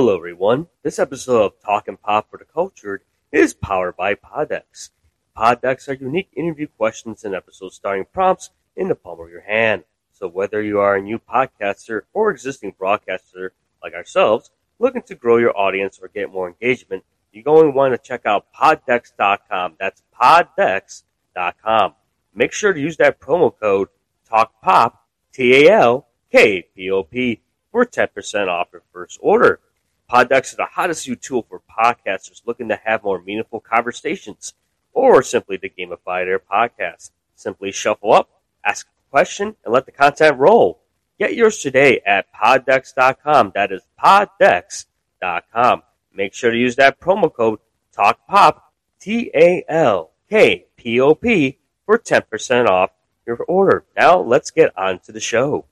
Hello, everyone. This episode of Talking Pop for the Cultured is powered by Poddecks. Poddecks are unique interview questions and episodes starring prompts in the palm of your hand. So whether you are a new podcaster or existing broadcaster like ourselves, looking to grow your audience or get more engagement, you're going to want to check out poddecks.com. That's poddecks.com. Make sure to use that promo code TALKPOP, T-A-L-K-P-O-P, for 10% off your first order. Poddecks is the hottest new tool for podcasters looking to have more meaningful conversations or simply to gamify their podcast. Simply shuffle up, ask a question, and let the content roll. Get yours today at poddecks.com. That is poddecks.com. Make sure to use that promo code TALKPOP, T A L K P O P, for 10% off your order. Now, let's get on to the show.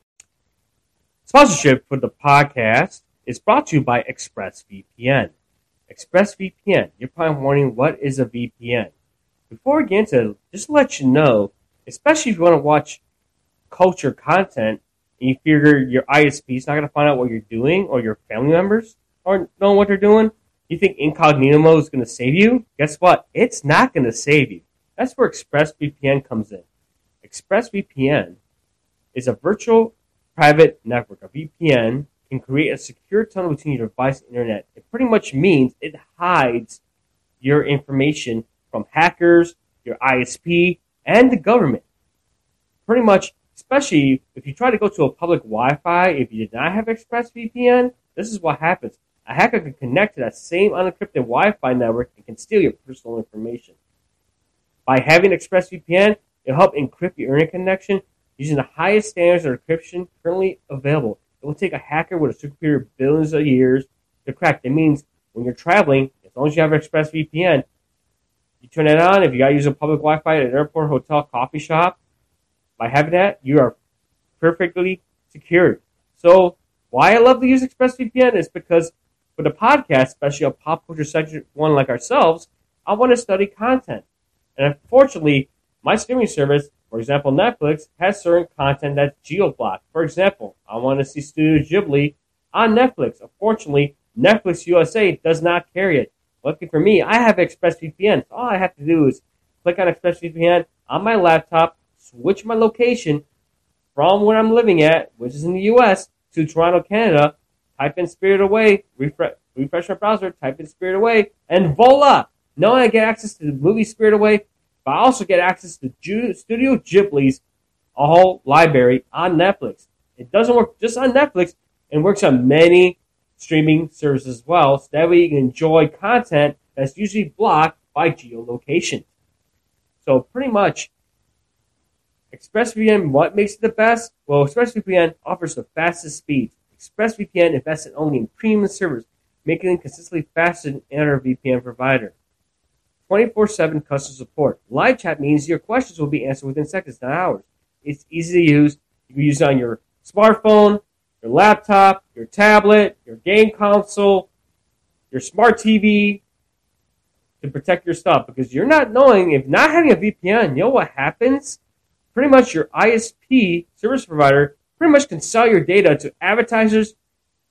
Sponsorship for the podcast is brought to you by ExpressVPN. ExpressVPN, you're probably wondering what is a VPN. Before we get into it, just to let you know, especially if you want to watch culture content and you figure your ISP is not going to find out what you're doing or your family members aren't knowing what they're doing, you think incognito mode is going to save you? Guess what? It's not going to save you. That's where ExpressVPN comes in. ExpressVPN is a virtual private network. A VPN can create a secure tunnel between your device and internet. It pretty much means it hides your information from hackers, your ISP, and the government. Pretty much, especially if you try to go to a public Wi-Fi, if you did not have ExpressVPN, this is what happens. A hacker can connect to that same unencrypted Wi-Fi network and can steal your personal information. By having ExpressVPN, it'll help encrypt your internet connection using the highest standards of encryption currently available. It will take a hacker with a supercomputer billions of years to crack. That means when you're traveling, as long as you have ExpressVPN, you turn it on. If you got to use a public Wi-Fi at an airport, hotel, coffee shop, by having that, you are perfectly secured. So why I love to use ExpressVPN is because for the podcast, especially a pop culture section one like ourselves, I want to study content. And unfortunately, my streaming service, for example, Netflix, has certain content that's geo-blocked. For example, I want to see Studio Ghibli on Netflix. Unfortunately, Netflix USA does not carry it. Lucky for me, I have ExpressVPN. So all I have to do is click on ExpressVPN on my laptop, switch my location from where I'm living at, which is in the US, to Toronto, Canada, type in Spirit Away, refresh, refresh my browser, type in Spirit Away, and voila! Now I get access to the movie Spirit Away, but I also get access to Studio Ghibli's whole library on Netflix. It doesn't work just on Netflix, and works on many streaming services as well, so that way you can enjoy content that's usually blocked by geolocation. So pretty much, ExpressVPN, what makes it the best? Well, ExpressVPN offers the fastest speeds. ExpressVPN invests only in premium servers, making them consistently faster than other VPN provider. 24-7 customer support. Live chat means your questions will be answered within seconds, not hours. It's easy to use. You can use it on your smartphone, your laptop, your tablet, your game console, your smart TV to protect your stuff because you're not knowing if not having a VPN, you know what happens? Pretty much your ISP service provider pretty much can sell your data to advertisers,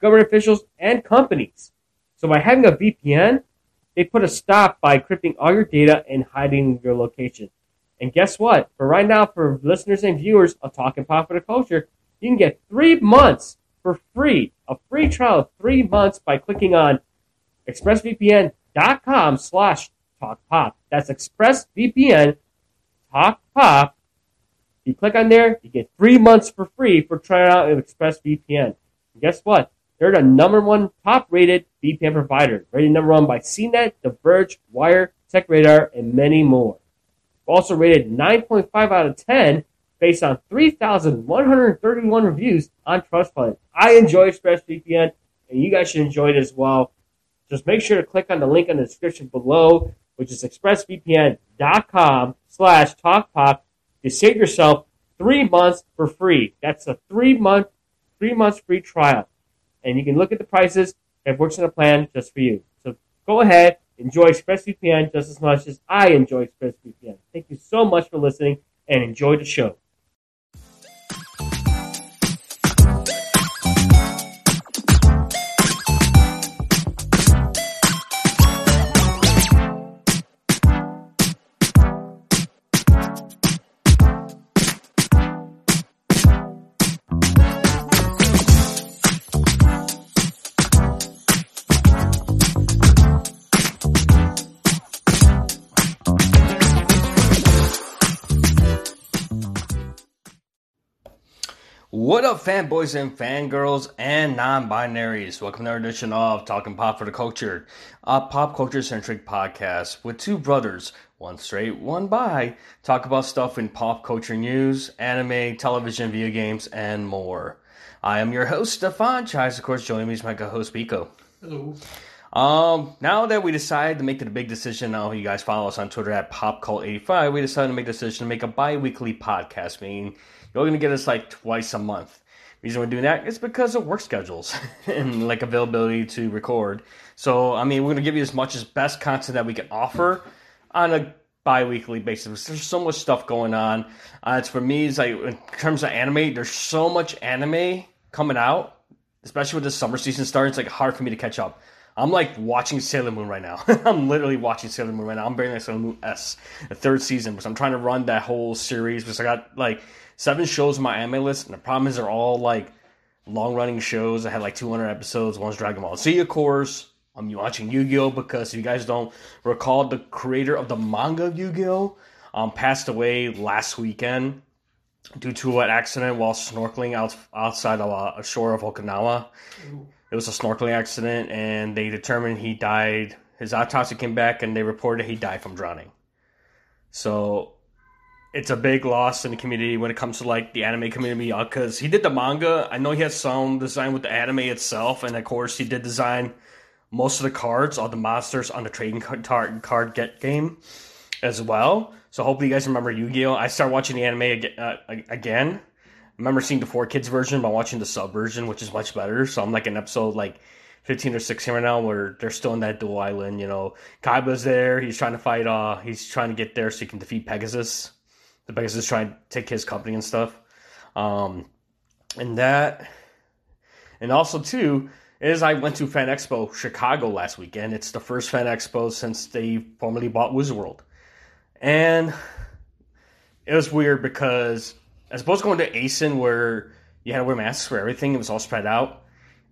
government officials, and companies. So by having a VPN, they put a stop by encrypting all your data and hiding your location. And guess what? For right now, for listeners and viewers of Talking Popular Culture, you can get three months for free, a free trial of three months by clicking on expressvpn.com slash talkpop. That's expressvpn talkpop. You click on there, you get three months for free for trying out ExpressVPN. And guess what? They're the number one top rated VPN provider, rated number one by CNET, The Verge, Wire, TechRadar, and many more. Also rated 9.5 out of 10 based on 3,131 reviews on Trustpilot. I enjoy ExpressVPN, and you guys should enjoy it as well. Just make sure to click on the link in the description below, which is expressvpn.com slash talkpop to save yourself three months for free. That's a three month, three months free trial. And you can look at the prices. It works in a plan just for you. So go ahead, enjoy ExpressVPN just as much as I enjoy ExpressVPN. Thank you so much for listening and enjoy the show. Up, fanboys and fangirls and non binaries? Welcome to our edition of Talking Pop for the Culture, a pop culture centric podcast with two brothers, one straight, one bi, talk about stuff in pop culture news, anime, television, video games, and more. I am your host, Stefan Chais. Of course, joining me is my co host, Pico. Hello. Um, now that we decided to make the big decision, now you guys follow us on Twitter at PopCult85, we decided to make the decision to make a bi weekly podcast, meaning you're going to get us like twice a month. Reason we're doing that is because of work schedules and like availability to record. So, I mean, we're to give you as much as best content that we can offer on a bi-weekly basis. There's so much stuff going on. Uh, it's for me, it's like in terms of anime, there's so much anime coming out, especially with the summer season starting. It's like hard for me to catch up. I'm like watching Sailor Moon right now. I'm literally watching Sailor Moon right now. I'm bringing Sailor Moon S, the third season, because I'm trying to run that whole series. Because I got like seven shows on my anime list, and the problem is they're all like long running shows. I had like 200 episodes. One's Dragon Ball Z, of course. I'm watching Yu Gi Oh! because if you guys don't recall, the creator of the manga Yu Gi Oh! Um, passed away last weekend due to an accident while snorkeling out, outside of a, a shore of Okinawa. Ooh. It was a snorkeling accident, and they determined he died. His autopsy came back, and they reported he died from drowning. So it's a big loss in the community when it comes to like the anime community because he did the manga. I know he has some design with the anime itself, and of course he did design most of the cards, all the monsters on the trading card card get game as well. So hopefully you guys remember Yu-Gi-Oh. I started watching the anime uh, again. I remember seeing the 4Kids version, by watching the sub version, which is much better. So I'm like an episode like 15 or 16 right now where they're still in that duel island. You know, Kaiba's there. He's trying to fight. Uh, he's trying to get there so he can defeat Pegasus the Pegasus trying to take his company and stuff. Um, and that, and also too, is I went to Fan Expo Chicago last weekend. It's the first Fan Expo since they formerly bought Wizard World, and it was weird because as opposed to going to ACEN where you had to wear masks for everything, it was all spread out.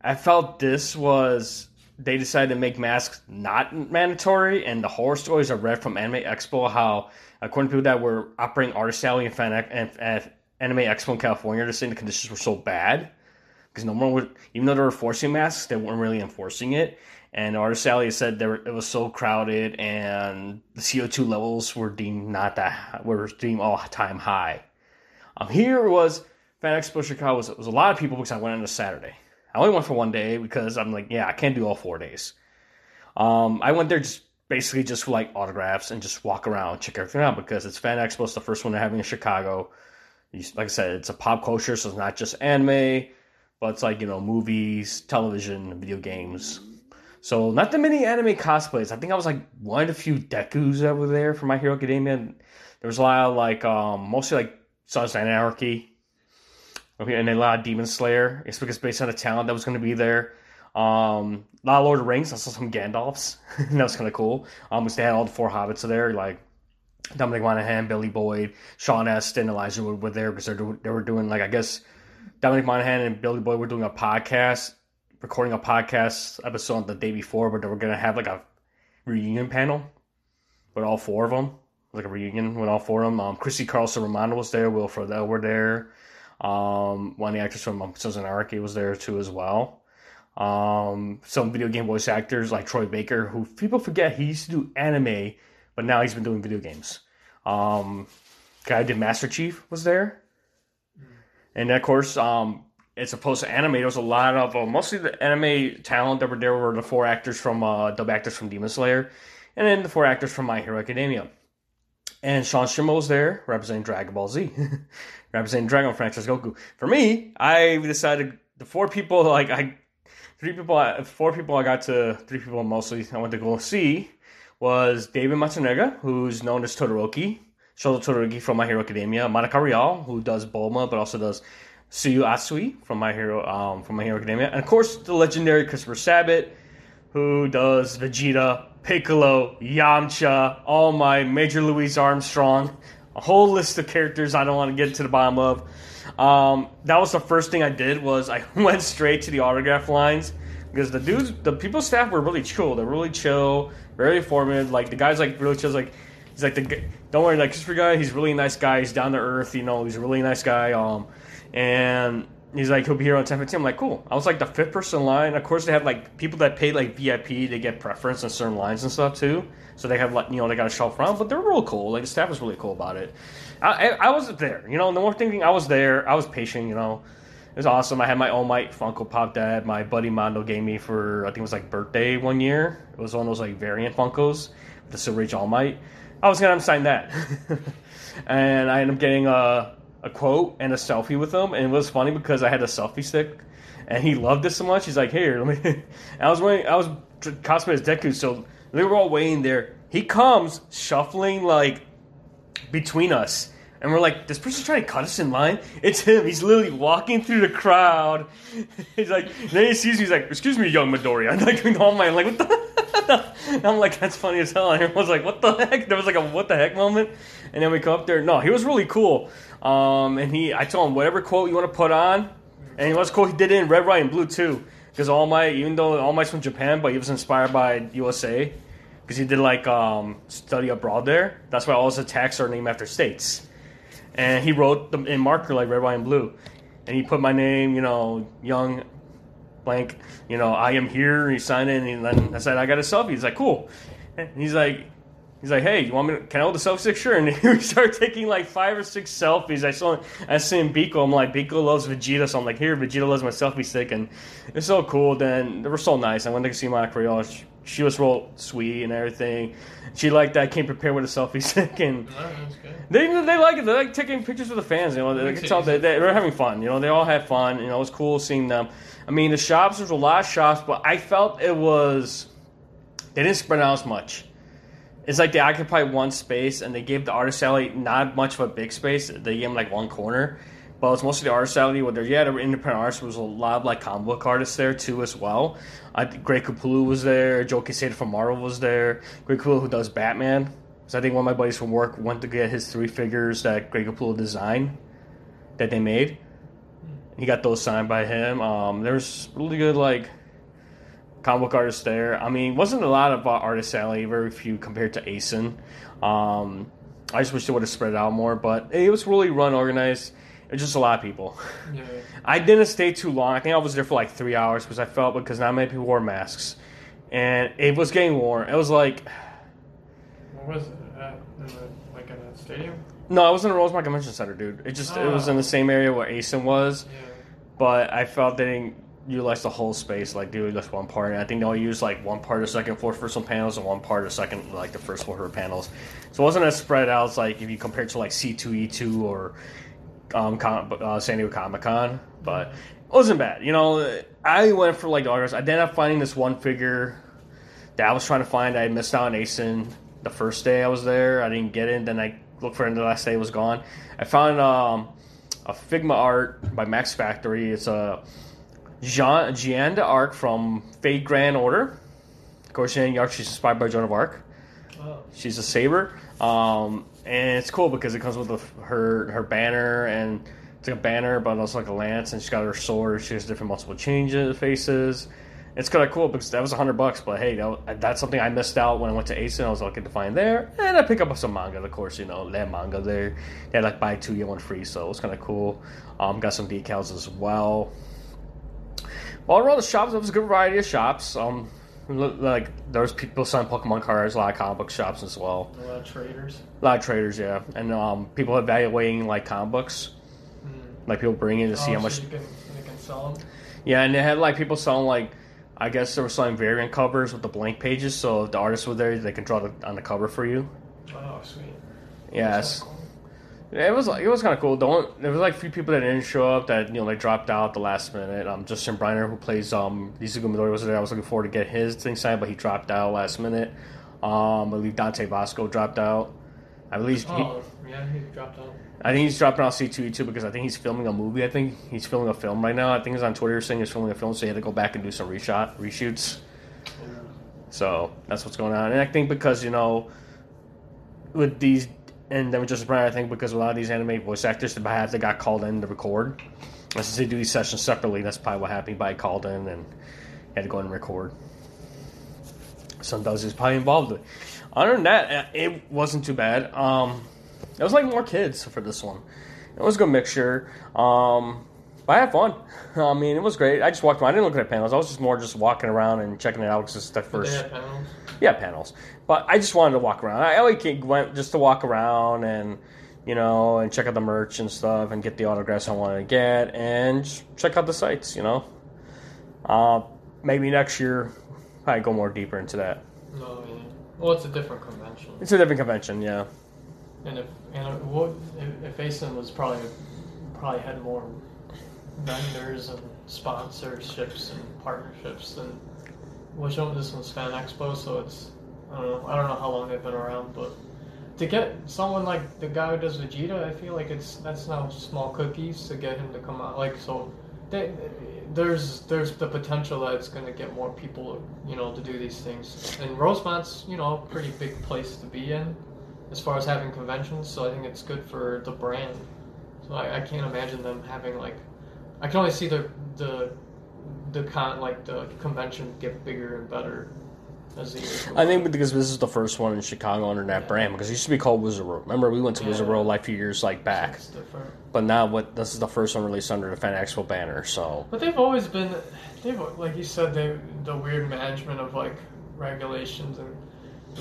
I felt this was they decided to make masks not mandatory, and the horror stories I read from Anime Expo how according to people that were operating Artist Alley and, Fan, and, Anime Expo in California, they're saying the conditions were so bad because no one would, even though they were forcing masks, they weren't really enforcing it. And Artist Alley said there it was so crowded and the CO two levels were deemed not that were deemed all time high. Um, here was Fan Expo Chicago was, was a lot of people because I went on a Saturday. I only went for one day because I'm like, yeah, I can't do all four days. Um, I went there just basically just like autographs and just walk around, check everything out because it's Fan Expo. It's the first one they're having in Chicago. Like I said, it's a pop culture, so it's not just anime, but it's like you know movies, television, video games. So not that many anime cosplays. I think I was like one of the few Deku's that were there for My Hero Academia. There was a lot of like um, mostly like Sons of Anarchy. Okay, and a lot of Demon Slayer. It's because based on the talent that was going to be there. Um, of Lord of the Rings. I saw some Gandalfs. that was kind of cool. Um, they had all the four hobbits there, like Dominic Monaghan, Billy Boyd, Sean Astin, Elijah Wood were there because they they were doing like I guess Dominic Monaghan and Billy Boyd were doing a podcast, recording a podcast episode the day before, but they were gonna have like a reunion panel with all four of them, like a reunion with all four of them. Um, Christy Carlson Romano was there, Will Friedle were there. Um, one of the actors from um, Sons Anarchy was there too as well. Um, some video game voice actors like Troy Baker, who people forget he used to do anime, but now he's been doing video games. Um, guy did Master Chief was there, and of course, um, it's opposed to anime. There was a lot of uh, mostly the anime talent that were there were the four actors from uh, dub actors from Demon Slayer, and then the four actors from My Hero Academia. And Sean Schemmel was there representing Dragon Ball Z, representing Dragon franchise Goku. For me, I decided the four people like I three people, four people I got to, three people mostly I went to go see was David Matsumoto, who's known as Todoroki, Shoto Todoroki from My Hero Academia, Monica Rial, who does Bulma, but also does Tsuyu Asui from My Hero, um, from My Hero Academia, and of course the legendary Christopher Sabat, who does Vegeta, Piccolo, Yamcha, all my Major Louis Armstrong, a whole list of characters I don't want to get to the bottom of. Um, that was the first thing I did was I went straight to the autograph lines because the dudes, the people staff were really chill. They're really chill, very informative. Like the guys, like really chill. Like he's like the don't worry, like Christopher guy. He's really nice guy. He's down to earth. You know, he's a really nice guy. Um, and he's like, he'll be here on ten fifteen. I'm like, cool. I was like the fifth person in line. Of course, they have like people that pay like VIP to get preference in certain lines and stuff too. So they have like you know they got a shelf around, but they're real cool. Like the staff was really cool about it. I, I, I wasn't there, you know. And the more thinking, I was there. I was patient, you know. It was awesome. I had my All Might Funko Pop that my buddy Mondo gave me for I think it was like birthday one year. It was one of those like variant Funkos, the Silver Age All Might. I was gonna sign that, and I ended up getting a a quote and a selfie with him. And it was funny because I had a selfie stick, and he loved it so much. He's like, "Here, let me." I was wearing, I was cosplaying as Deku, so they were all waiting there. He comes shuffling like between us. And we're like, this person's trying to cut us in line. It's him. He's literally walking through the crowd. He's like, then he sees me. He's like, excuse me, young Midoriya. I'm like, my, I'm like, what the? I'm like, that's funny as hell. And everyone's like, what the heck? There was like a what the heck moment. And then we come up there. No, he was really cool. Um, and he, I told him whatever quote you want to put on. And was cool. He did it in red, white, and blue too. Because All my, even though All Might's from Japan, but he was inspired by USA. Because he did like um, study abroad there. That's why all his attacks are named after states and he wrote them in marker like red, white, and blue, and he put my name, you know, young, blank, you know, I am here. He signed it, and then I said I got a selfie. He's like, cool. And he's like, he's like, hey, you want me? To, can I hold the selfie stick? Sure. And we started taking like five or six selfies. I saw, I seen Pico. I'm like, Pico loves Vegeta, so I'm like, here, Vegeta loves my selfie stick, and it's so cool. Then they were so nice. I went to see Monica Rial. She, she was real sweet and everything. She liked that I came prepared with a selfie stick, and Oh, that's good. they they like it. They like taking pictures with the fans. You know, they, it's it all, they, they're having fun. You know, they all had fun. You know, it was cool seeing them. I mean, the shops. There's a lot of shops, but I felt it was they didn't spread out as much. It's like they occupy one space, and they gave the artist alley not much of a big space. They gave them like one corner, but it's mostly the artist alley. Where there, yeah, there were independent artists. There was a lot of like comic book artists there too as well. I think Greg Capullo was there. Joe Quesada from Marvel was there. Greg Capullo who does Batman. So I think one of my buddies from work went to get his three figures that Greg Capullo designed that they made. He got those signed by him. Um, there's really good like comic book artists there. I mean, wasn't a lot of uh, artists alley, very few compared to ACEN. Um, I just wish they would have spread it out more, but it was really run organized. It was just a lot of people. Yeah. I didn't stay too long. I think I was there for like three hours because I felt because not many people wore masks, and it was getting warm. It was like What was it? At, like in a stadium? no, I was in the Rosemont Convention Center, dude. It just it was in the same area where ACEN was, Yeah. but I felt they didn't utilize the whole space. Like would just one part, and I think they only used like one part of second floor for some panels and one part of second like the first floor for panels. So it wasn't as spread out as like if you compare it to like C two E two or um, uh, San Diego Comic Con, but it wasn't bad. You know, I went for like August. I ended up finding this one figure that I was trying to find. I missed out on ACEN the first day I was there. I didn't get it. Then I looked for it, and the last day it was gone. I found um, a Figma art by Max Factory. It's a Jean Gianda arc from Fate Grand Order. Of course, Jeanne d'Arc, she's inspired by Joan of Arc. Oh. She's a saber, um, and it's cool because it comes with a, her her banner and it's like a banner, but also like a lance, and she's got her sword. She has different multiple changes faces. It's kind of cool because that was a hundred bucks, but hey, that, that's something I missed out when I went to ACEN. I was looking to find there, and I pick up some manga. Of course, you know that manga there. They had like buy two get one free, so it was kind of cool. Um, got some decals as well. All around the shops, there was a good variety of shops. Um, like there was people selling Pokemon cards, a lot of comic book shops as well. A lot of traders. A lot of traders, yeah, and um, people evaluating like comic books. Mm. Like people bringing to see oh, how much. So you can, you can sell them? Yeah, and they had like people selling like, I guess they were selling variant covers with the blank pages, so if the artists were there, they can draw the, on the cover for you. Oh, sweet. Yes, That's kinda Yeah, it was like it was kind of cool. The one, there was like a few people that didn't show up that you know they dropped out at the last minute. Um, Justin Briner who plays um Midoriya was there. I was looking forward to get his thing signed, but he dropped out last minute. Um, I believe Dante Basco dropped out. I believe cool. he, Oh, yeah, he dropped out. I think he's dropping out C two E two because I think he's filming a movie. I think he's filming a film right now. I think he's on Twitter saying he's filming a film, so he had to go back and do some reshot reshoots. So that's what's going on. And I think because, you know, with these, and then with Justin Briner, I think because a lot of these anime voice actors, have they got called in to record. And since they do these sessions separately, that's probably what happened. By called in and had to go in and record. Some does is probably involved with. Other than that, uh, it wasn't too bad. Um, it was like more kids for this one. It was a good mixture. Um, But I had fun. I mean, it was great. I just walked around. I didn't look at panels. I was just more just walking around and checking it out because it's the first. panels. Yeah, panels. But I just wanted to walk around. I only went just to walk around and, you know, and check out the merch and stuff and get the autographs I wanted to get and just check out the sites, you know. Uh, maybe next year, I go more deeper into that. No, yeah. Well, it's a different convention. It's a different convention, yeah. And if and if, if ACEN was probably probably had more vendors and sponsorships and partnerships than which one this one's Fan Expo, so it's I don't know I don't know how long they've been around, but to get someone like the guy who does Vegeta, I feel like it's that's now small cookies to get him to come out. Like so, they, there's there's the potential that it's to get more people, you know, to do these things. And Rosemont's you know a pretty big place to be in as far as having conventions, so I think it's good for the brand. So I, I can't imagine them having like I can only see the the the con like the convention get bigger and better I think because this is the first one in Chicago under that Yeah. brand, because it used to be called Wizard World. Remember, we went to Yeah. Wizard World like a few years like back, but now what? This is the first one released under the Fan Expo banner. So But they've always been, they've like you said, they the weird management of like regulations and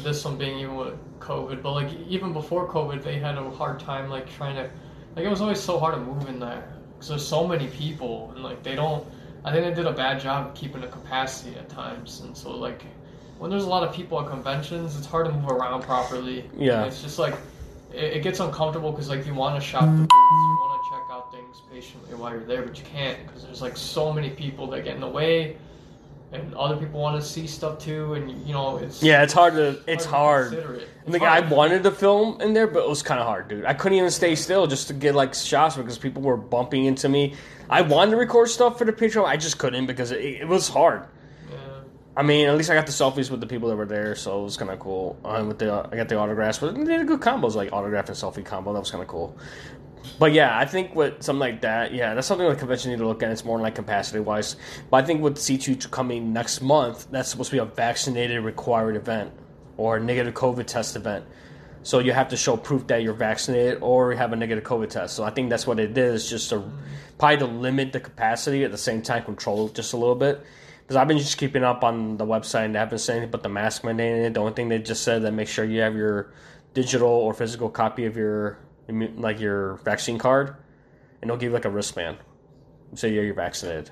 this one being even with COVID. But like even before COVID, they had a hard time like trying to, like it was always so hard to move in there because there's so many people and like they don't. I think they did a bad job keeping the capacity at times, and so like when there's a lot of people at conventions, it's hard to move around properly. Yeah. And it's just like it, it gets uncomfortable because like you want to shop the mm. booths, you want to check out things patiently while you're there, but you can't because there's like so many people that get in the way, and other people want to see stuff too, and you know it's yeah, it's hard to. It's hard. consider it. It's Like I wanted to film in there, but it was kind of hard, dude. I couldn't even stay still just to get like shots because people were bumping into me. I wanted to record stuff for the Patreon, I just couldn't because it, it was hard. I mean, at least I got the selfies with the people that were there, so it was kind of cool. Um, with the I got the autographs, but they had good combos like autograph and selfie combo. That was kind of cool. But yeah, I think with something like that, yeah, that's something the convention need to look at. It's more like capacity wise. But I think with C two coming next month, that's supposed to be a vaccinated required event or a negative COVID test event. So you have to show proof that you're vaccinated or have a negative COVID test. So I think that's what it is, just to probably to limit the capacity at the same time control just a little bit. Because I've been just keeping up on the website and they haven't said anything but the mask mandate in it. The only thing they just said that make sure you have your digital or physical copy of your like your vaccine card, and they'll give you like a wristband. Say yeah, you're vaccinated.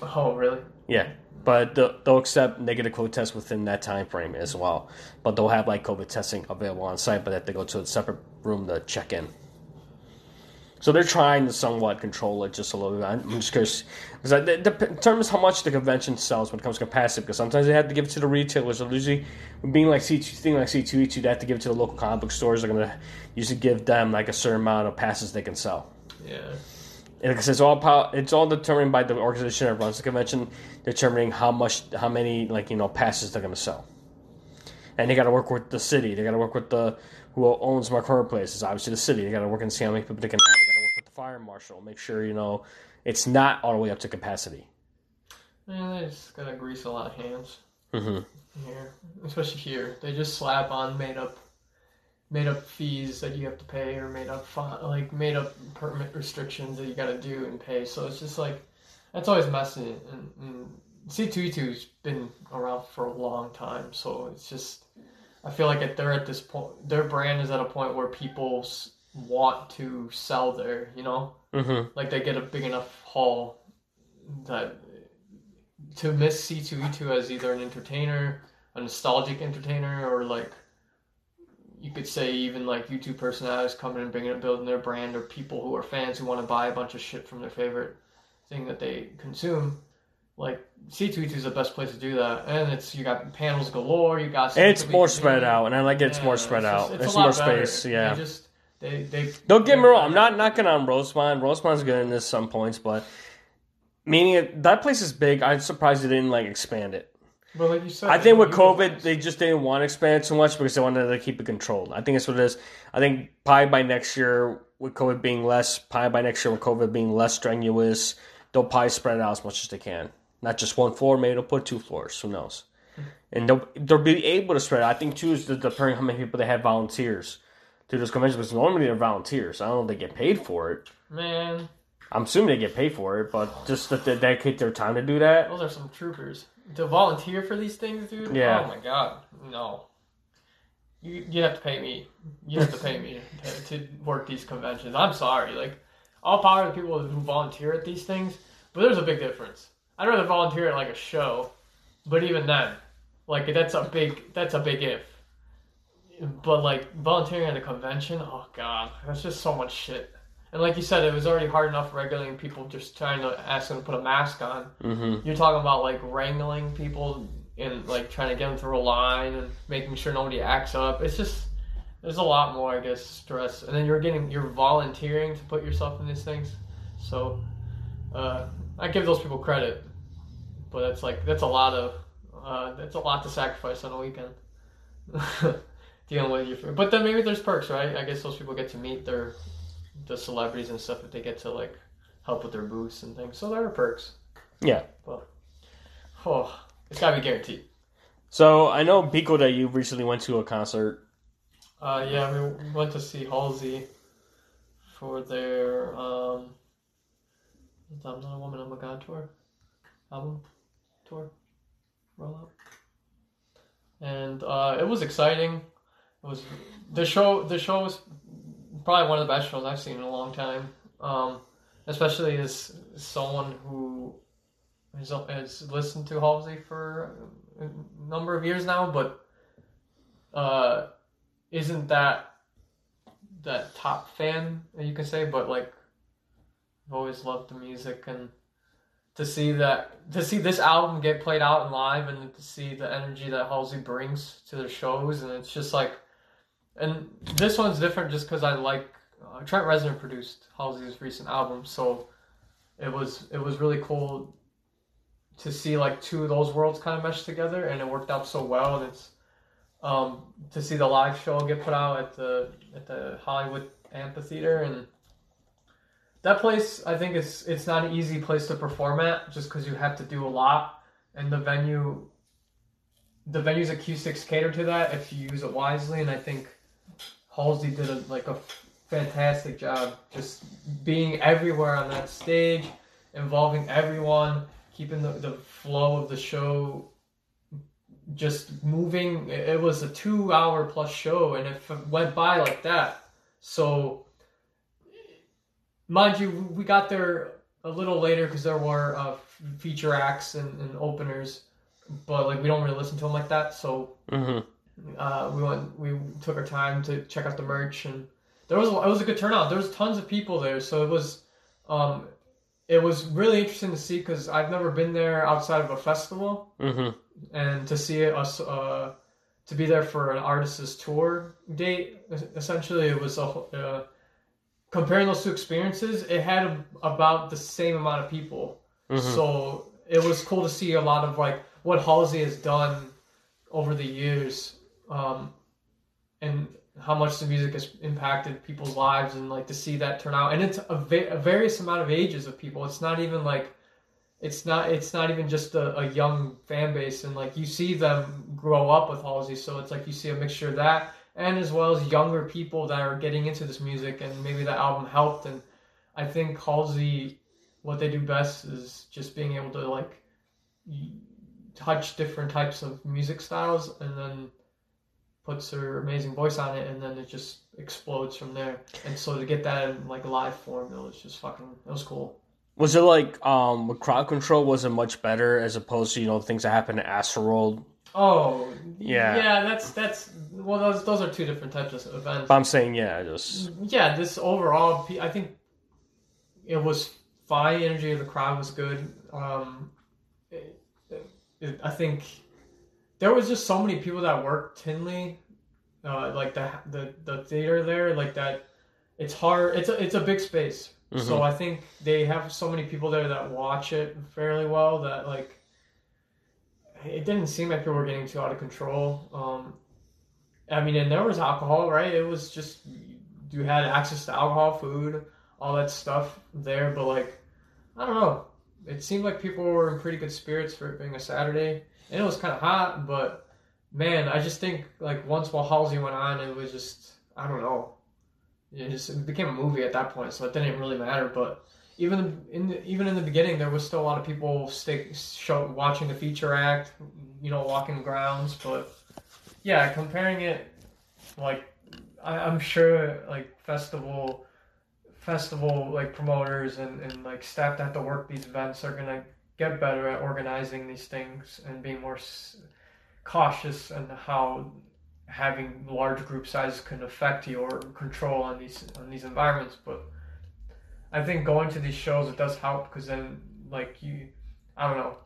Oh really? Yeah, but they'll, they'll accept negative COVID tests within that time frame as well. But they'll have like COVID testing available on site, but that they go to a separate room to check in. So they're trying to somewhat control it just a little bit. I'm just curious because it determines how much the convention sells when it comes to capacity. Because sometimes they have to give it to the retailers. So usually, being like C thing like C two E two, they have to give it to the local comic book stores. They're gonna usually give them like a certain amount of passes they can sell. Yeah. Because it's all it's all determined by the organization that runs the convention, determining how much, how many like you know passes they're going to sell. And they got to work with the city. They got to work with the who owns McCormick Places. Obviously, the city. They got to work and see how many people they can have. They got to work with the fire marshal. Make sure you know it's not all the way up to capacity. Yeah, they just gotta grease a lot of hands hmm here, especially here. They just slap on made up, made up fees that you have to pay, or made up like made up permit restrictions that you gotta do and pay. So it's just like that's always messy. And, and C2E2's been around for a long time, so it's just I feel like if they're at this point, their brand is at a point where people want to sell there. You know, hmm like they get a big enough haul that to miss C2E2 as either an entertainer, a nostalgic entertainer, or like you could say even like YouTube personalities coming and bringing and building their brand, or people who are fans who want to buy a bunch of shit from their favorite thing that they consume. Like C2E2 is the best place to do that, and it's you got panels galore. You got It's more spread out, and I like. It's Yeah, more spread just- out. It's, more better. space. Yeah. They just they they Don't get me wrong. I'm not knocking on Rosemont. Rosemont's good in this some points, but meaning it, that place is big. I'm surprised they didn't like expand it. But like you said, I think with COVID, they just didn't want to expand it too much because they wanted to keep it controlled. I think that's what it is. I think probably by next year, with COVID being less, probably by next year with COVID being less strenuous, they'll probably spread it out as much as they can. Not just one floor, maybe they'll put two floors. Who knows? And they'll they'll be able to spread. it. I think too is the- depending how many people they have volunteers to those conventions. Because normally they're volunteers. I don't know if they get paid for it. Man, I'm assuming they get paid for it, but just that they dedicate their time to do that. Those are some troopers. To volunteer for these things, dude. Yeah. Oh my god, no. You you have to pay me. You have to pay me to, to work these conventions. I'm sorry. Like, all power to people who volunteer at these things, but there's a big difference. I'd rather volunteer at like a show, but even then, like that's a big that's a big if. But like volunteering at a convention, oh god, that's just so much shit. And like you said, it was already hard enough regulating people just trying to ask them to put a mask on. Mm-hmm. You're talking about like wrangling people and like trying to get them through a line and making sure nobody acts up. It's just there's a lot more, I guess, stress. And then you're getting you're volunteering to put yourself in these things. So uh, I give those people credit, but that's like that's a lot of uh, that's a lot to sacrifice on a weekend. Dealing with your, but then maybe there's perks, right? I guess those people get to meet their the celebrities and stuff if they get to like help with their booths and things. So there are perks. Yeah. Oh, it's gotta be guaranteed. So I know Pico that you recently went to a concert. Uh, yeah, we went to see Halsey for their um, I'm Not a Woman, I'm a God tour, album tour, rollout, and uh, it was exciting. It was the show. The show was probably one of the best shows I've seen in a long time. Um, especially as someone who has, has listened to Halsey for a number of years now, but uh, isn't that that top fan you can say, but like I've always loved the music and to see that to see this album get played out in live and to see the energy that Halsey brings to their shows and it's just like and this one's different just because I like uh, Trent Reznor produced Halsey's recent album, so it was it was really cool to see like two of those worlds kind of mesh together, and it worked out so well. And it's um, to see the live show get put out at the at the Hollywood Amphitheater, and that place I think it's it's not an easy place to perform at, just because you have to do a lot, and the venue. The venue's acoustics cater to that if you use it wisely, and I think Halsey did a, like a fantastic job just being everywhere on that stage, involving everyone, keeping the, the flow of the show just moving. It was a two hour plus show and it went by like that. So, mind you, we got there a little later because there were uh, feature acts and, and openers, but like we don't really listen to them like that. So Mm-hmm. uh, we went we took our time to check out the merch and there was it was a good turnout there was tons of people there so it was um it was really interesting to see because i've never been there outside of a festival Mm-hmm. and to see us uh to be there for an artist's tour date essentially it was a uh, comparing those two experiences it had about the same amount of people Mhm. so it was cool to see a lot of like what Halsey has done over the years, um, and how much the music has impacted people's lives, and like to see that turn out. And it's a, va- a various amount of ages of people. It's not even like it's not it's not even just a, a young fan base, and like you see them grow up with Halsey. So it's like you see a mixture of that, and as well as younger people that are getting into this music, and maybe that album helped. And I think Halsey, what they do best is just being able to like touch different types of music styles and then puts her amazing voice on it and then it just explodes from there and so to get that in like live form it was just fucking it was cool Was it like um crowd control was it much better as opposed to you know things that happen at Astroworld? Oh Yeah. yeah that's that's well those those are two different types of events. But I'm saying yeah, just yeah this overall i think it was fine energy of the crowd was good um it, it, i think there was just so many people that worked tinley uh like the the, the theater there like that it's hard it's a it's a big space. So i think they have so many people there that watch it fairly well that like it didn't seem like people were getting too out of control um I mean, and there was alcohol, right? It was just you had access to alcohol, food, all that stuff there. But like, I don't know. It seemed like people were in pretty good spirits for it being a Saturday, and it was kind of hot. But man, I just think like once while Halsey went on, it was just I don't know. It just it became a movie at that point, so it didn't really matter. But even in the, even in the beginning, there was still a lot of people stick show watching the feature act, you know, walking grounds. But yeah, comparing it, like I, I'm sure like festival festival like promoters and, and like staff that have to work these events are gonna get better at organizing these things and being more s- cautious and how having large group sizes can affect your control on these on these environments but i think going to these shows it does help because then like you i don't know.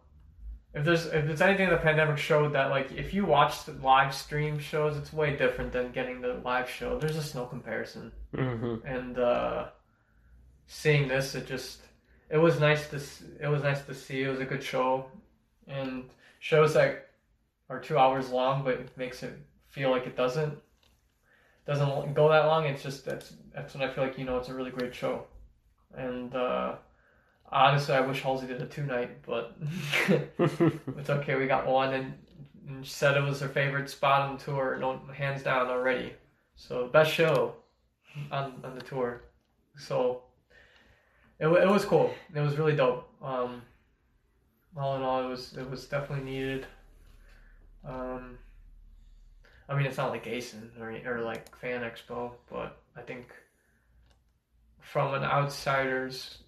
If there's if there's anything the pandemic showed that like if you watch the live stream shows it's way different than getting the live show. There's just no comparison. Hmm and uh seeing this it just it was nice to it was nice to see. It was a good show. And shows that are two hours long but it makes it feel like it doesn't doesn't go that long. It's just that's that's when i feel like you know it's a really great show and uh honestly i wish halsey did a two night but it's okay we got one and, and she said it was her favorite spot on the tour no hands down already so best show on, on the tour so it, it was cool. It was really dope. Um, all in all, it was it was definitely needed. Um, I mean, it's not like ACEN or or like Fan Expo, but I think from an outsider's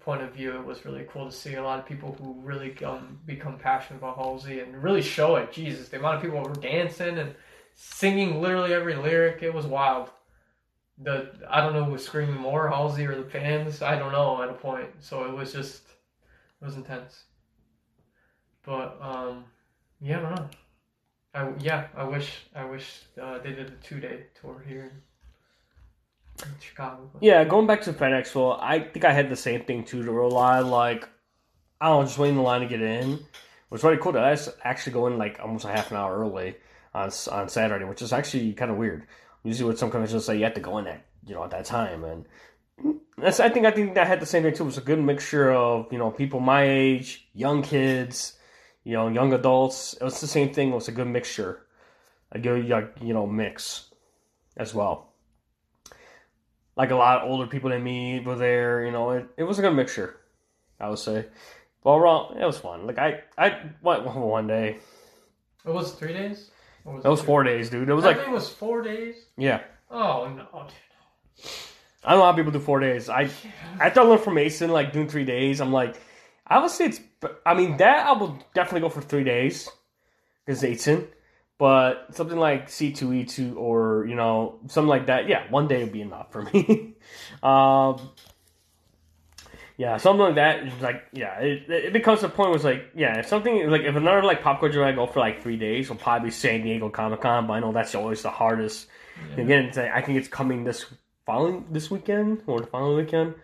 point of view, it was really cool to see a lot of people who really um, become passionate about Halsey and really show it. Jesus, the amount of people were dancing and singing literally every lyric, it was wild the I don't know who was screaming more, Halsey or the fans. I don't know at a point. So it was just it was intense. But um, yeah, I don't know. I yeah, I wish I wish uh, they did a two day tour here Chicago. Yeah, going back to Fan Expo, I think I had the same thing too. To rely like, I don't know, just waiting in the line to get in. It was really cool to actually go in like almost a half an hour early on on Saturday, which is actually kind of weird. Usually, with some conventions, say you have to go in at you know at that time, and that's I think I think that had the same thing too. It was a good mixture of you know people my age, young kids, you know, young adults. It was the same thing. It was a good mixture, a good you know mix as well like a lot of older people than me were there. You know, it, it was a good mixture, I would say. But overall, it was fun. Like I I went one day. it was three days. Or That was two? four days, dude. It was That like it was four days. yeah. Oh no! I don't know how people do four days. I after I learned from Mason like doing three days, I'm like, I would say it's. I mean that I will definitely go for three days because Mason. But something like C two E two or you know something like that, yeah, one day would be enough for me. um, yeah, something like that. is Like yeah, it, it becomes a point where it's like yeah, if something like if another like pop culture I go for like three days, will probably be San Diego Comic Con. But I know that's always the hardest. Again, it's like, I think it's coming this following this weekend or the following weekend.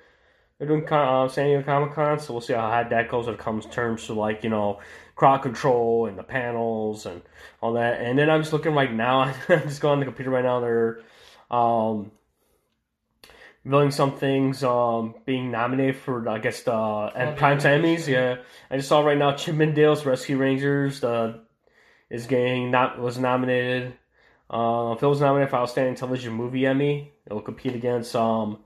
They're doing uh, San Diego Comic Con, so we'll see how hard that goes when it comes terms to like you know crowd control and the panels and all that. And then I'm just looking right now. I'm just going on the computer right now. They're um, revealing some things um, being nominated for I guess the and the primetime Emmys. Yeah, I just saw right now Chip 'n Dale Rescue Rangers uh, is getting not was nominated. Uh, Phil was nominated for Outstanding Television Movie Emmy. It will compete against um,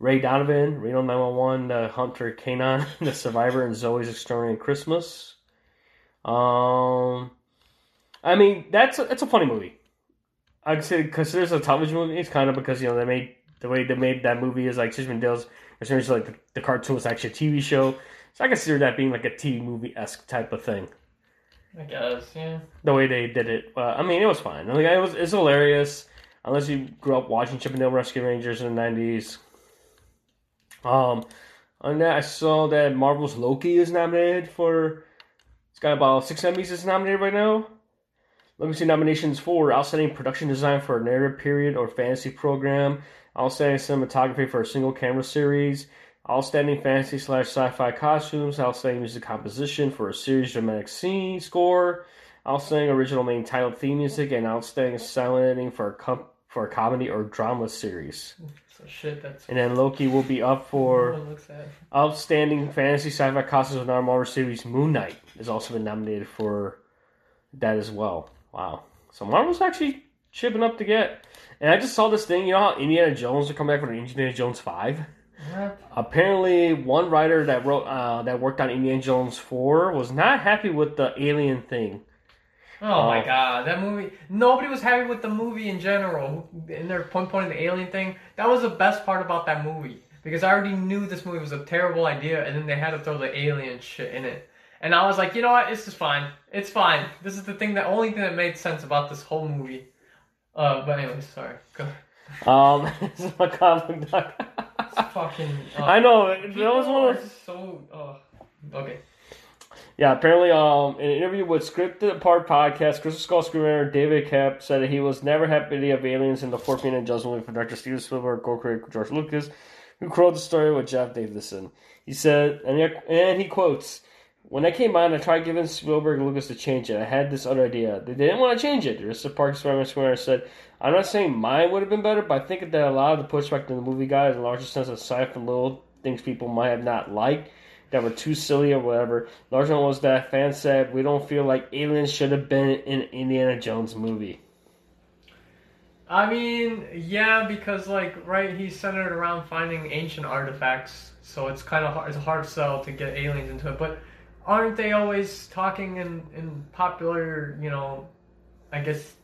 Ray Donovan, Reno 911, the Hunt for QAnon, The Survivor, and Zoey's Extraordinary Christmas. Um, I mean, that's a, that's a funny movie. I'd say because there's a television movie. It's kind of because you know they made the way they made that movie is like Chippendales. Essentially, like the, the cartoon was actually a TV show, so I consider that being like a TV movie esque type of thing I guess yeah. the way they did it. Uh, I mean, it was fine. I mean, it was it's hilarious. Unless you grew up watching Chip 'n Dale Rescue Rangers in the nineties. Um, on that I saw that Marvel's Loki is nominated for. Got about six Emmys. Nominated right now. Let me see nominations for outstanding production design for a narrative period or fantasy program, outstanding cinematography for a single camera series, outstanding fantasy slash sci-fi costumes, outstanding music composition for a series dramatic scene score, outstanding original main title theme music, and outstanding Sound editing for a for a comedy or drama series. So shit. That's And then Loki will be up for outstanding fantasy sci-fi costumes our Marvel series. Moon Knight has also been nominated for that as well. Wow, so Marvel's actually chipping up to get. And I just saw this thing. You know how Indiana Jones are come back for Indiana Jones Five? What? Apparently, one writer that wrote uh, that worked on Indiana Jones Four was not happy with the alien thing. Oh my Oh. god, that movie. Nobody was happy with the movie in general. And they're pinpointing the alien thing. That was the best part about that movie. Because I already knew this movie was a terrible idea, and then they had to throw the alien shit in it. And I was like, you know what? It's just fine. It's fine. This is the thing, the only thing that made sense about this whole movie. Uh, but anyway, sorry. Go. Um, this is my comic book. Fucking. Uh, I know that was one of so. Uh, okay. Yeah, apparently, um, in an interview with Scripted Apart podcast, Crystal Skull screenwriter David Koepp said that he was never happy of aliens in the fourth Jones movie for director Steven Spielberg, co-creator George Lucas, who wrote the story with Jeff Davison. He said, and he, and he quotes, "When I came on, I tried giving Spielberg and Lucas to change it. I had this other idea. They didn't want to change it." Crystal Park screenwriter said, "I'm not saying mine would have been better, but I think that a lot of the pushback in the movie is a larger sense of aside from little things people might have not liked." That were too silly or whatever. Large one was that fans said we don't feel like aliens should have been in Indiana Jones movie. I mean, yeah, because like, right, he's centered around finding ancient artifacts, so it's kind of hard, it's a hard sell to get aliens into it. But aren't they always talking in in popular, you know, I guess,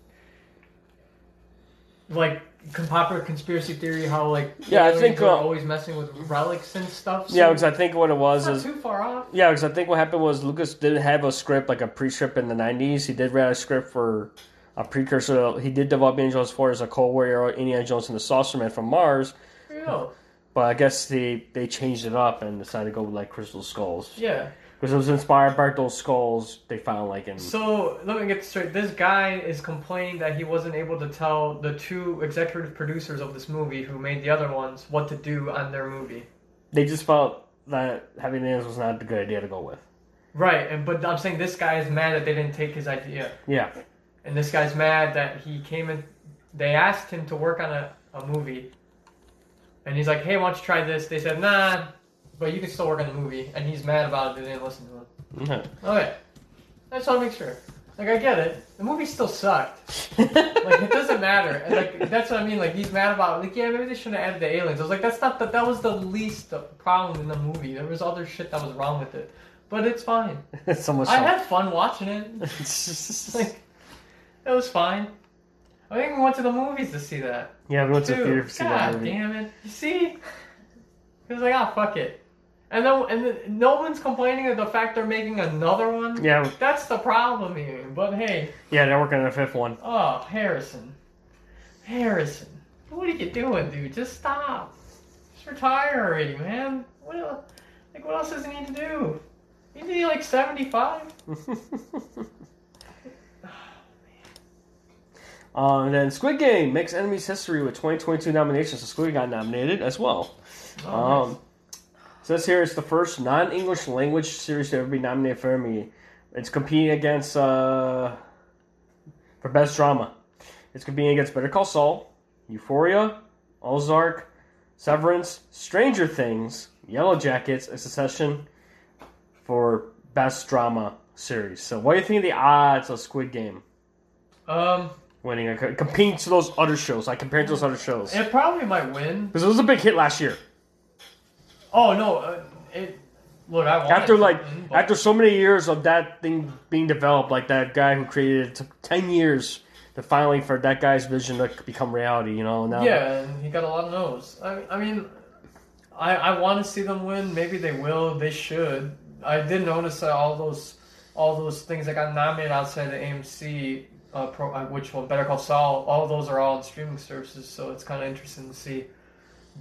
like popular conspiracy theory, how like Yeah, I think, uh, always messing with relics and stuff. So Yeah, because I think what it was is too far off. yeah, because I think what happened was Lucas did have a script like a pre-script in the '90s. He did write a script for a precursor. He did develop Indiana Jones 4 as a Cold War era Indiana Jones and the Saucer Man from Mars. Go. But I guess they they changed it up and decided to go with like crystal skulls Yeah. Because it was inspired by those skulls they found like in So let me get this straight. This guy is complaining that he wasn't able to tell the two executive producers of this movie, who made the other ones, what to do on their movie. they just felt that having aliens was not a good idea to go with. Right, and but I'm saying this guy is mad that they didn't take his idea, Yeah. and this guy's mad that he came in. They asked him to work on a, a movie, and he's like, "Hey, why don't you try this?" They said, "Nah, but you can still work on the movie," and he's mad about it. They didn't listen to him. Okay. Okay, I just want to make sure. Like I get it, the movie still sucked. like it doesn't matter. And, like that's what I mean. Like he's mad about. It. Like yeah, maybe they shouldn't have added the aliens. I was like, that's not the, that was the least problem in the movie. There was other shit that was wrong with it, but it's fine. It's so much I fun. had fun watching it. It's like it was fine. I think we went to the movies to see that. yeah, we went to the Dude, theater to see God that movie. damn it! You see, he was like, ah, fuck it. And then, and then no one's complaining of the fact they're making another one. Yeah, That's the problem here. But hey, yeah, they're working on the fifth one. oh Harrison, Harrison, what are you doing, dude? Just stop. Just retire already, man. What like what else does he need to do? He need like seventy five. Uh, and then Squid Game makes Emmys history with 2022 nominations. So Squid got nominated as well. Oh, Um, says here it's the first non-English language series to ever be nominated for Emmy. It's competing against uh, for best drama. It's competing against Better Call Saul, Euphoria, Ozark, Severance, Stranger Things, Yellow Jackets, and Succession for best drama series. So, what do you think of the odds of Squid Game Um, winning? uh, Competing to those other shows, like compared to those other shows, it probably might win. because it was a big hit last year. Oh no, uh, it. Look, I want after it like but- after so many years of that thing being developed, like that guy who created it took ten years to finally for that guy's vision to become reality. You know, now Yeah, and he got a lot of no's. I, I mean, I I want to see them win. Maybe they will. They should. I did notice that all those all those things that got nominated outside the AMC, uh, pro, uh, which one? Better Call Saul. All those are all on streaming services, so it's kind of interesting to see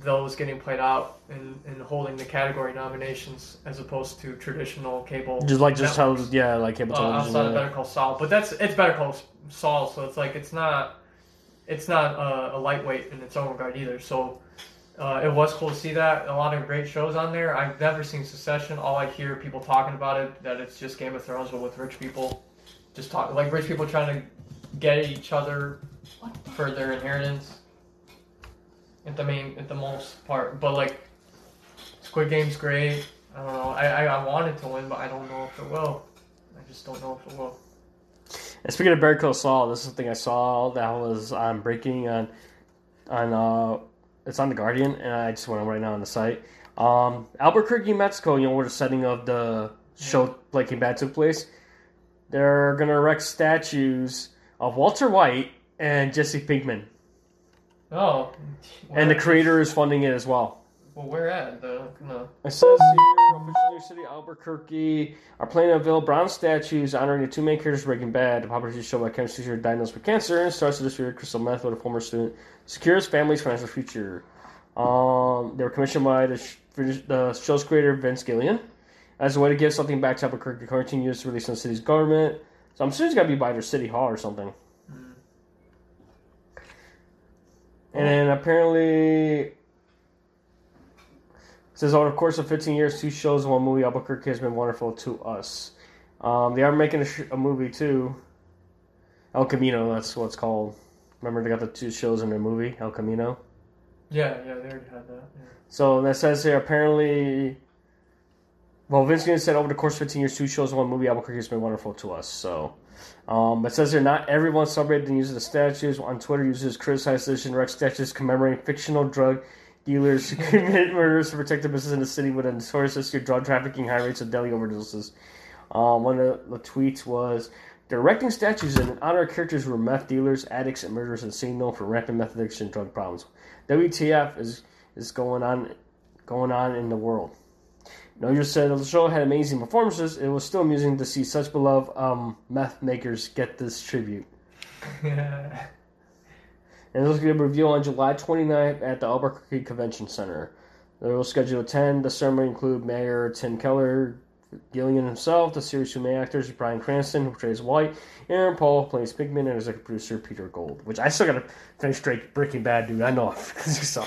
those getting played out and, and holding the category nominations as opposed to traditional cable. just like just how yeah, like cable uh, television. outside of. Better Call Saul. But that's it's Better Call Saul, so it's like it's not it's not uh, a lightweight in its own regard either. So uh, it was cool to see that a lot of great shows on there. I've never seen Succession. All I hear people talking about it that it's just Game of Thrones, but with rich people, just talk like rich people trying to get each other for their inheritance. At the main, at the most part, but like Squid Game's great. I don't know. I, I, I want it to win, but I don't know if it will. I just don't know if it will. And speaking of Better Call Saul, this is something I saw that was on breaking on on uh, it's on the Guardian, and I just went on right now on the site. Um, Albuquerque, Mexico, you know where the setting of the show like Breaking Bad took place. They're gonna erect statues of Walter White and Jesse Pinkman, Oh. and the creator is funding it as well. Well, where at? The, no. It says here, New City, Albuquerque are planning to unveil bronze statues honoring the two main characters of Breaking Bad. The popular TV show by chemistry teacher diagnosed with cancer and starts to distribute crystal meth with a former student Secures family's financial future. Um, they were commissioned by the, sh- the show's creator Vince Gilligan as a way to give something back to Albuquerque quarantine years to release on the city's government. So I'm assuming it's got to be by their city hall or something. And then apparently, it says over the course of 15 years, two shows, and one movie, Albuquerque has been wonderful to us. Um, they are making a, sh- a movie too. El Camino, that's what it's called. Remember, they got the two shows in their movie, El Camino. Yeah, yeah, they already had that. Yeah. So that says here apparently. Well, Vince Gilligan said over the course of 15 years, two shows, one movie, Albuquerque has been wonderful to us. So, um, it says here not everyone celebrated the use of the statues. On Twitter, users criticized this and direct statues commemorating fictional drug dealers who commit murders to protect the business in the city with a notorious history of drug trafficking, high rates of deadly overdoses. Um, one of the tweets was they're erecting statues in honor of characters who were meth dealers, addicts, and murderers and city known for rampant meth addiction and drug problems. WTF is is going on going on in the world. No, you said the show had amazing performances. It was still amusing to see such beloved um, meth makers get this tribute. Yeah. And going to be a reveal on July 29th at the Albuquerque Convention Center. They will schedule to attend. The ceremony include Mayor Tim Keller, Gilligan himself, the series two main actors Bryan Cranston, who plays White, Aaron Paul, plays Pinkman, and executive producer Peter Gould. Which I still got to finish straight Breaking Bad, dude. I know so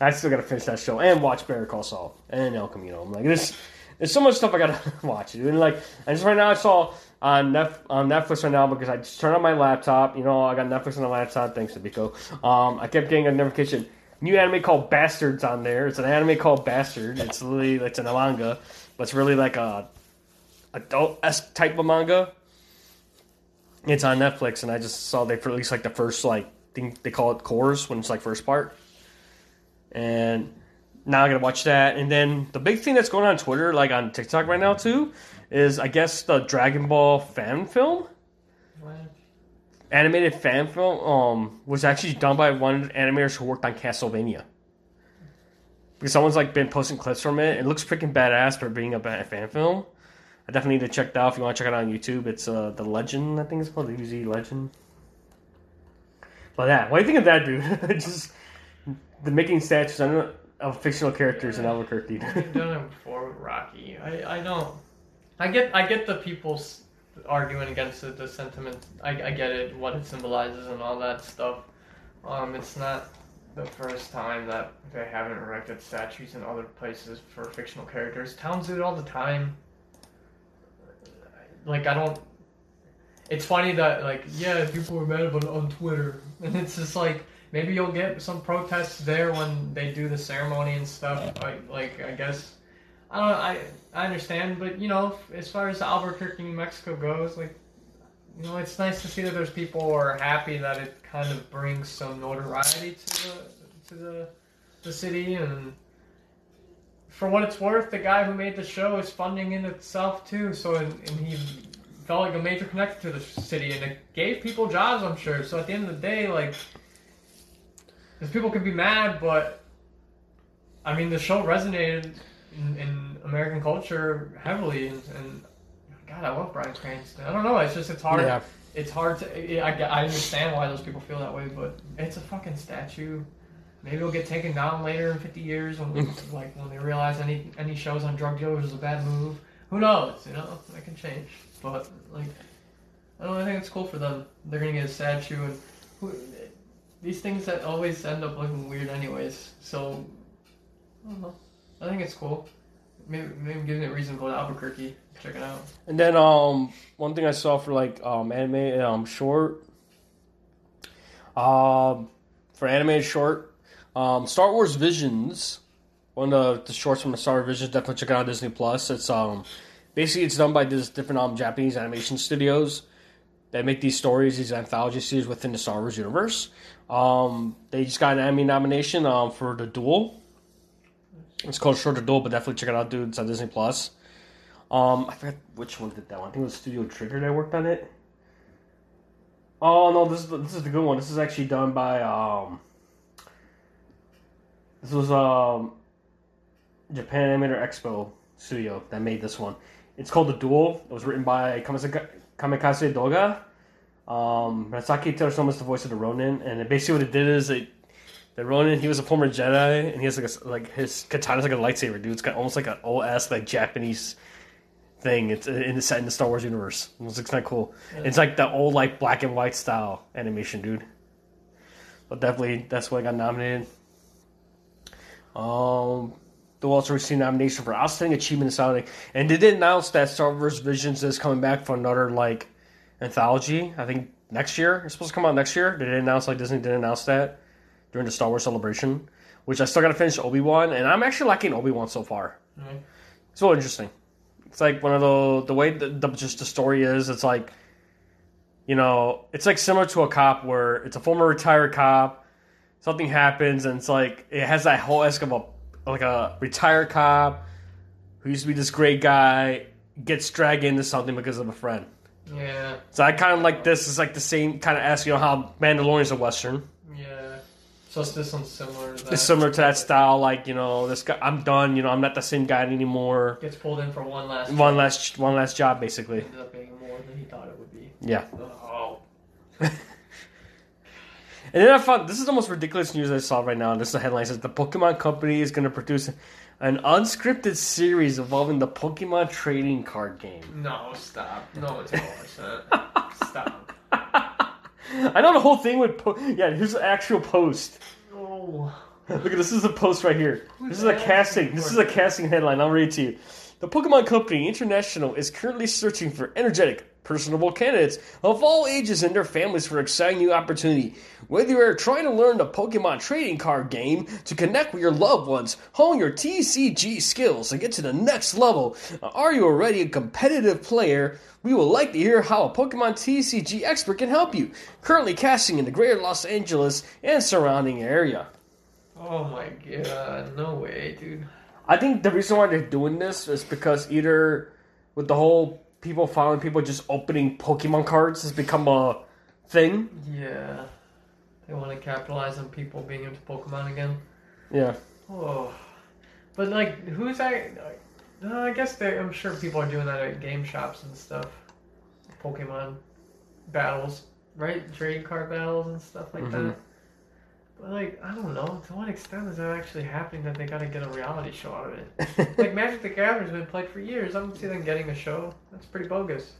I still got to finish that show and watch Better Call Saul and El Camino. I'm like, there's there's so much stuff I got to watch, dude. And like, I just right now I saw on Nef- on Netflix right now because I just turned on my laptop. You know, I got Netflix on the laptop thanks to Pico. Um, I kept getting a notification. New anime called Bastards on there. It's an anime called Bastard. It's literally it's an manga, it's really like a adult esque type of manga. It's on Netflix, and I just saw they released like the first like thing they call it cores when it's like first part, and now I gotta watch that. And then the big thing that's going on, on Twitter, like on TikTok right now too, is I guess the Dragon Ball fan film What? animated fan film um, was actually done by one of the animators who worked on Castlevania. Because someone's like been posting clips from it. It looks freaking badass for being a fan film. I definitely need to check that out if you want to check it out on YouTube. It's uh, the Legend, I think it's called the UZ Legend. But yeah, what do you think of that, dude? Just the making statues of of fictional characters in Albuquerque. Done it before with Rocky. I, I don't. I get I get the people's arguing against it, the sentiment. I, I get it, what it symbolizes and all that stuff. Um, it's not the first time that they haven't erected statues in other places for fictional characters. Towns do it all the time. Like I don't. It's funny that like yeah, people are mad about it on Twitter, and it's just like maybe you'll get some protests there when they do the ceremony and stuff. I, like I guess I don't. I I understand, but you know, as far as Albuquerque, New Mexico goes, like you know, it's nice to see that there's people who are happy that it kind of brings some notoriety to the to the the city and. For what it's worth, the guy who made the show is funding in itself too. So and, and he felt like a major connector to the city, and it gave people jobs. I'm sure. So at the end of the day, like because people can be mad, but I mean, the show resonated in, in American culture heavily, and, and God, I love Bryan Cranston. I don't know, it's just it's hard. Yeah. It's hard to. I, I understand why those people feel that way, but it's a fucking statue. Maybe it'll get taken down later in 50 years when, like, when they realize any any shows on drug dealers is a bad move. Who knows? You know, that can change. But like, I don't know. I think it's cool for them. They're gonna get a statue, and who, these things that always end up looking weird, anyways. So I don't know. I think it's cool. Maybe maybe giving it a reason to go to Albuquerque, check it out. And then um one thing I saw for like um anime um short um for animated short um Star Wars Visions one of the shorts from the Star Wars Visions definitely check it out on Disney Plus it's um basically it's done by this different um Japanese animation studios that make these stories, these anthology series within the Star Wars universe. Um, they just got an Emmy nomination um, for the Duel. It's called Short the Duel, but definitely check it out, dude. It's on Disney Plus. Um, I forgot which one did that one. I think it was Studio Trigger that worked on it. Oh no, this is the, this is the good one. This is actually done by um. This was um. Japan Animator Expo studio that made this one. It's called The Duel. It was written by Kamikaze, Douga. Um, Masaki Terasoma is the voice of the Ronin, and basically what it did is it the Ronin, he was a former Jedi, and he has like a, like his katana's like a lightsaber, dude. It's got almost like an old ass like Japanese thing. It's in the set in the Star Wars universe. It looks kind of cool. It's like the old like black and white style animation, dude. But definitely, that's why I got nominated. Um, they also received nomination for Outstanding Achievement in Sound, and they did announce that Star Wars Visions is coming back for another like anthology. I think next year. It's supposed to come out next year. They didn't announce like Disney didn't announce that during the Star Wars celebration. Which I still got to finish Obi Wan, and I'm actually liking Obi Wan so far. Right. It's so interesting. It's like one of the the way the, the just the story is. It's like, you know, it's like similar to a cop where it's a former retired cop. Something happens, and it's like it has that whole esque of a like a retired cop who used to be this great guy gets dragged into something because of a friend. Yeah. So I kind of like this. It's like the same kind of ask you know how Mandalorian's a western. So it's this one's similar to that. It's similar to that style. Like you know, this guy, I'm done. You know, I'm not the same guy anymore. Gets pulled in for one last. One last one last job, basically. Ended up being more than he thought it would be. Yeah. Oh. And then I found this is the most ridiculous news I saw right now. This is the headline it says the Pokemon Company is going to produce an unscripted series involving the Pokemon trading card game. No, stop. No one's gonna stop. I know the whole thing would. Po- yeah, here's the actual post. Oh. Look at this. Is a post right here. This is a casting. This is a casting headline. I'll read it to you. The Pokemon Company International is currently searching for energetic, personable candidates of all ages and their families for exciting new opportunity. Whether you are trying to learn the Pokemon trading card game to connect with your loved ones, hone your TCG skills, and get to the next level, are you already a competitive player? We would like to hear how a Pokemon TCG expert can help you. Currently casting in the greater Los Angeles and surrounding area. Oh my god. No way, dude. I think the reason why they're doing this is because either with the whole people following people just opening Pokemon cards has become a thing. Yeah. They want to capitalize on people being into Pokemon again. Yeah. Oh. But like, who's that? Uh, I guess they. I'm sure people are doing that at game shops and stuff. Pokemon battles, right? Trading card battles and stuff like Mhm. that. Like, I don't know. To what extent is that actually happening that they got to get a reality show out of it? like Magic the Gathering's been played for years. I don't see them getting a show. That's pretty bogus.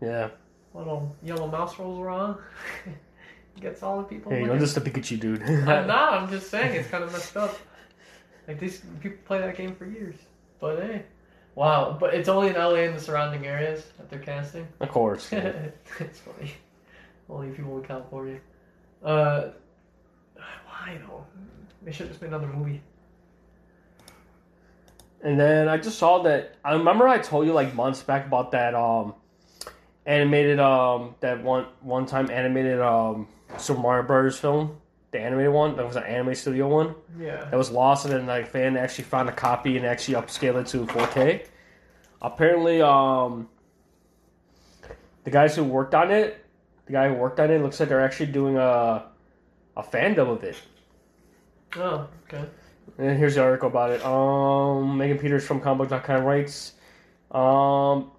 yeah. Little yellow mouse rolls wrong. Gets all the people. Hey, you're just a Pikachu dude. I'm not. I'm just saying it's kind of messed up. Like these people play that game for years. But hey, wow! But it's only in LA and the surrounding areas that they're casting. of course. it's funny. Only people in California. Uh, why though? They should just made another movie. And then I just saw that. I remember I told you like months back about that um animated um that one one time animated um Super Mario Brothers film, the animated one that was an anime studio one. Yeah. that was lost, and then like fan actually found a copy and actually upscaled it to 4K. Apparently, um, the guys who worked on it, the guy who worked on it, looks like they're actually doing a a fandom of it. Oh, okay. And here's the article about it. Um, Megan Peters from comicbook.com writes, um,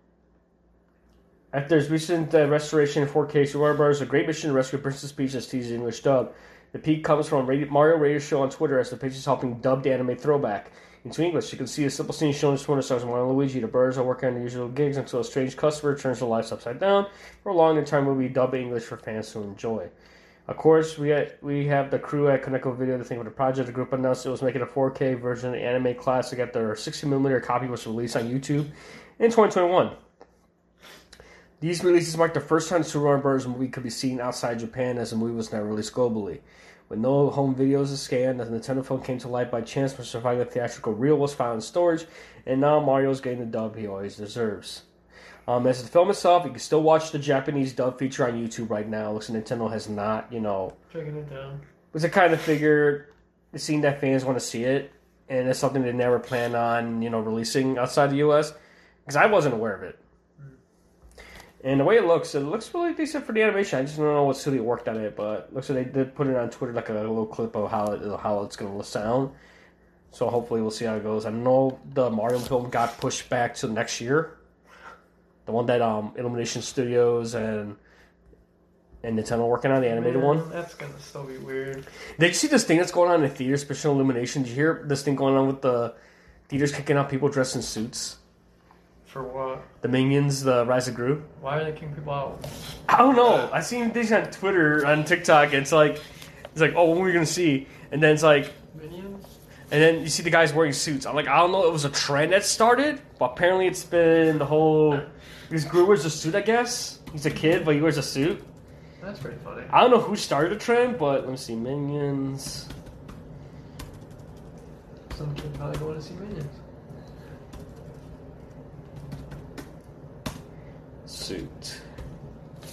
after his recent uh, restoration in 4K, Super Mario Bros. A great mission to rescue Princess Peach as teased in English dub. The peak comes from Radio, Mario Radio Show on Twitter as the page is helping dub the anime throwback into English. You can see a simple scene showing the Twitter stars Mario and Luigi. The birds are working on their usual gigs until a strange customer turns their lives upside down. For a long time, will be dub English for fans to enjoy. Of course, we had, we have the crew at Koneko Video to think of the project. The group announced it was making a 4K version of the anime classic after their 60mm copy was released on YouTube in 2021. These releases marked the first time Mario Bros. movie could be seen outside Japan as the movie was never released globally. With no home videos to scan, the Nintendo phone came to light by chance for surviving the theatrical reel was found in storage, and now Mario's getting the dub he always deserves. Um, as the film itself, you can still watch the Japanese dub feature on YouTube right now. Looks like Nintendo has not, you know, Checking it down. was a kind of figured seeing that fans want to see it, and it's something they never plan on, you know, releasing outside the U.S. Because I wasn't aware of it. And the way it looks, it looks really decent for the animation. I just don't know what studio worked on it, but looks like they did put it on Twitter like a little clip of how it, how it's going to sound. So hopefully we'll see how it goes. I know the Mario film got pushed back to next year. The one that um, Illumination Studios and and Nintendo working on the animated Man, one. That's gonna still be weird. Did you see this thing that's going on in the theaters, special illumination? Did you hear this thing going on with the theaters kicking out people dressed in suits? For what? The Minions, the Rise of Gru? Why are they kicking people out? I don't know. I seen things on Twitter, on TikTok. It's like, it's like, oh, what are we gonna see? And then it's like, Minions? and then you see the guys wearing suits. I'm like, I don't know. It was a trend that started, but apparently it's been the whole. This Gru wears a suit, I guess. He's a kid, but he wears a suit. That's pretty funny. I don't know who started the trend, but let me see. Minions. Some kid probably going to see Minions. Suit.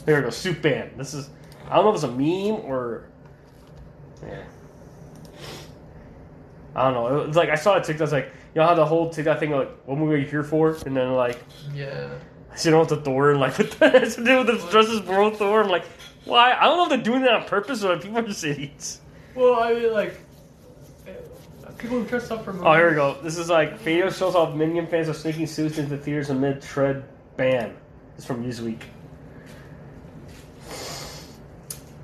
There we go, suit band. This is I don't know if it's a meme or yeah. I don't know. It's like I saw a TikTok. I was like, you know how the whole TikTok thing like, what movie are you here for? And then like, Yeah. You know, the Thor and like, what that has to do with the dresses world Thor? I'm like, why? I don't know if they're doing that on purpose or if people are just idiots. Well, I mean, like, eh, people who dress up for movies. Oh, here we go. This is like video shows off Minion fans are sneaking suits into theaters amid tread ban. It's from Newsweek.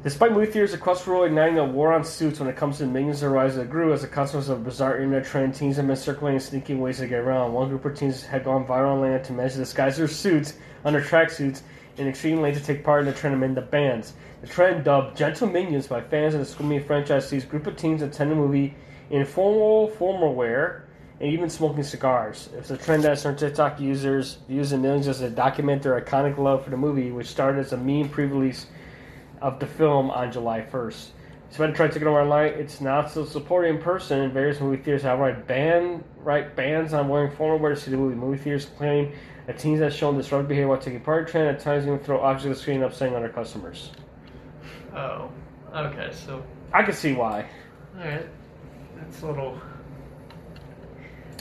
Despite movie theaters across the world igniting a war on suits when it comes to Minions: The Rise of Gru, as a consequence of a bizarre internet trend, teens have been circulating sneaking ways to get around. One group of teens had gone viral online to manage to disguise their suits under tracksuits in extreme lengths to take part in the trend amid the bands. The trend, dubbed "Gentle Minions" by fans of the Scooby franchise, sees group of teens attend the movie in formal formal wear and even smoking cigars. It's a trend that certain TikTok users views in millions as they document their iconic love for the movie, which started as a meme pre-release of the film on July 1st. Despite trying to it over online, it's not so supported in person. In various movie theaters have right ban right bans on wearing formal wear to see the movie. Movie theaters claim that teens have shown disruptive behavior while taking part in the trend, at times even throw objects at the screen, upsetting other customers. Oh. Okay, so. I can see why. Alright. That's a little.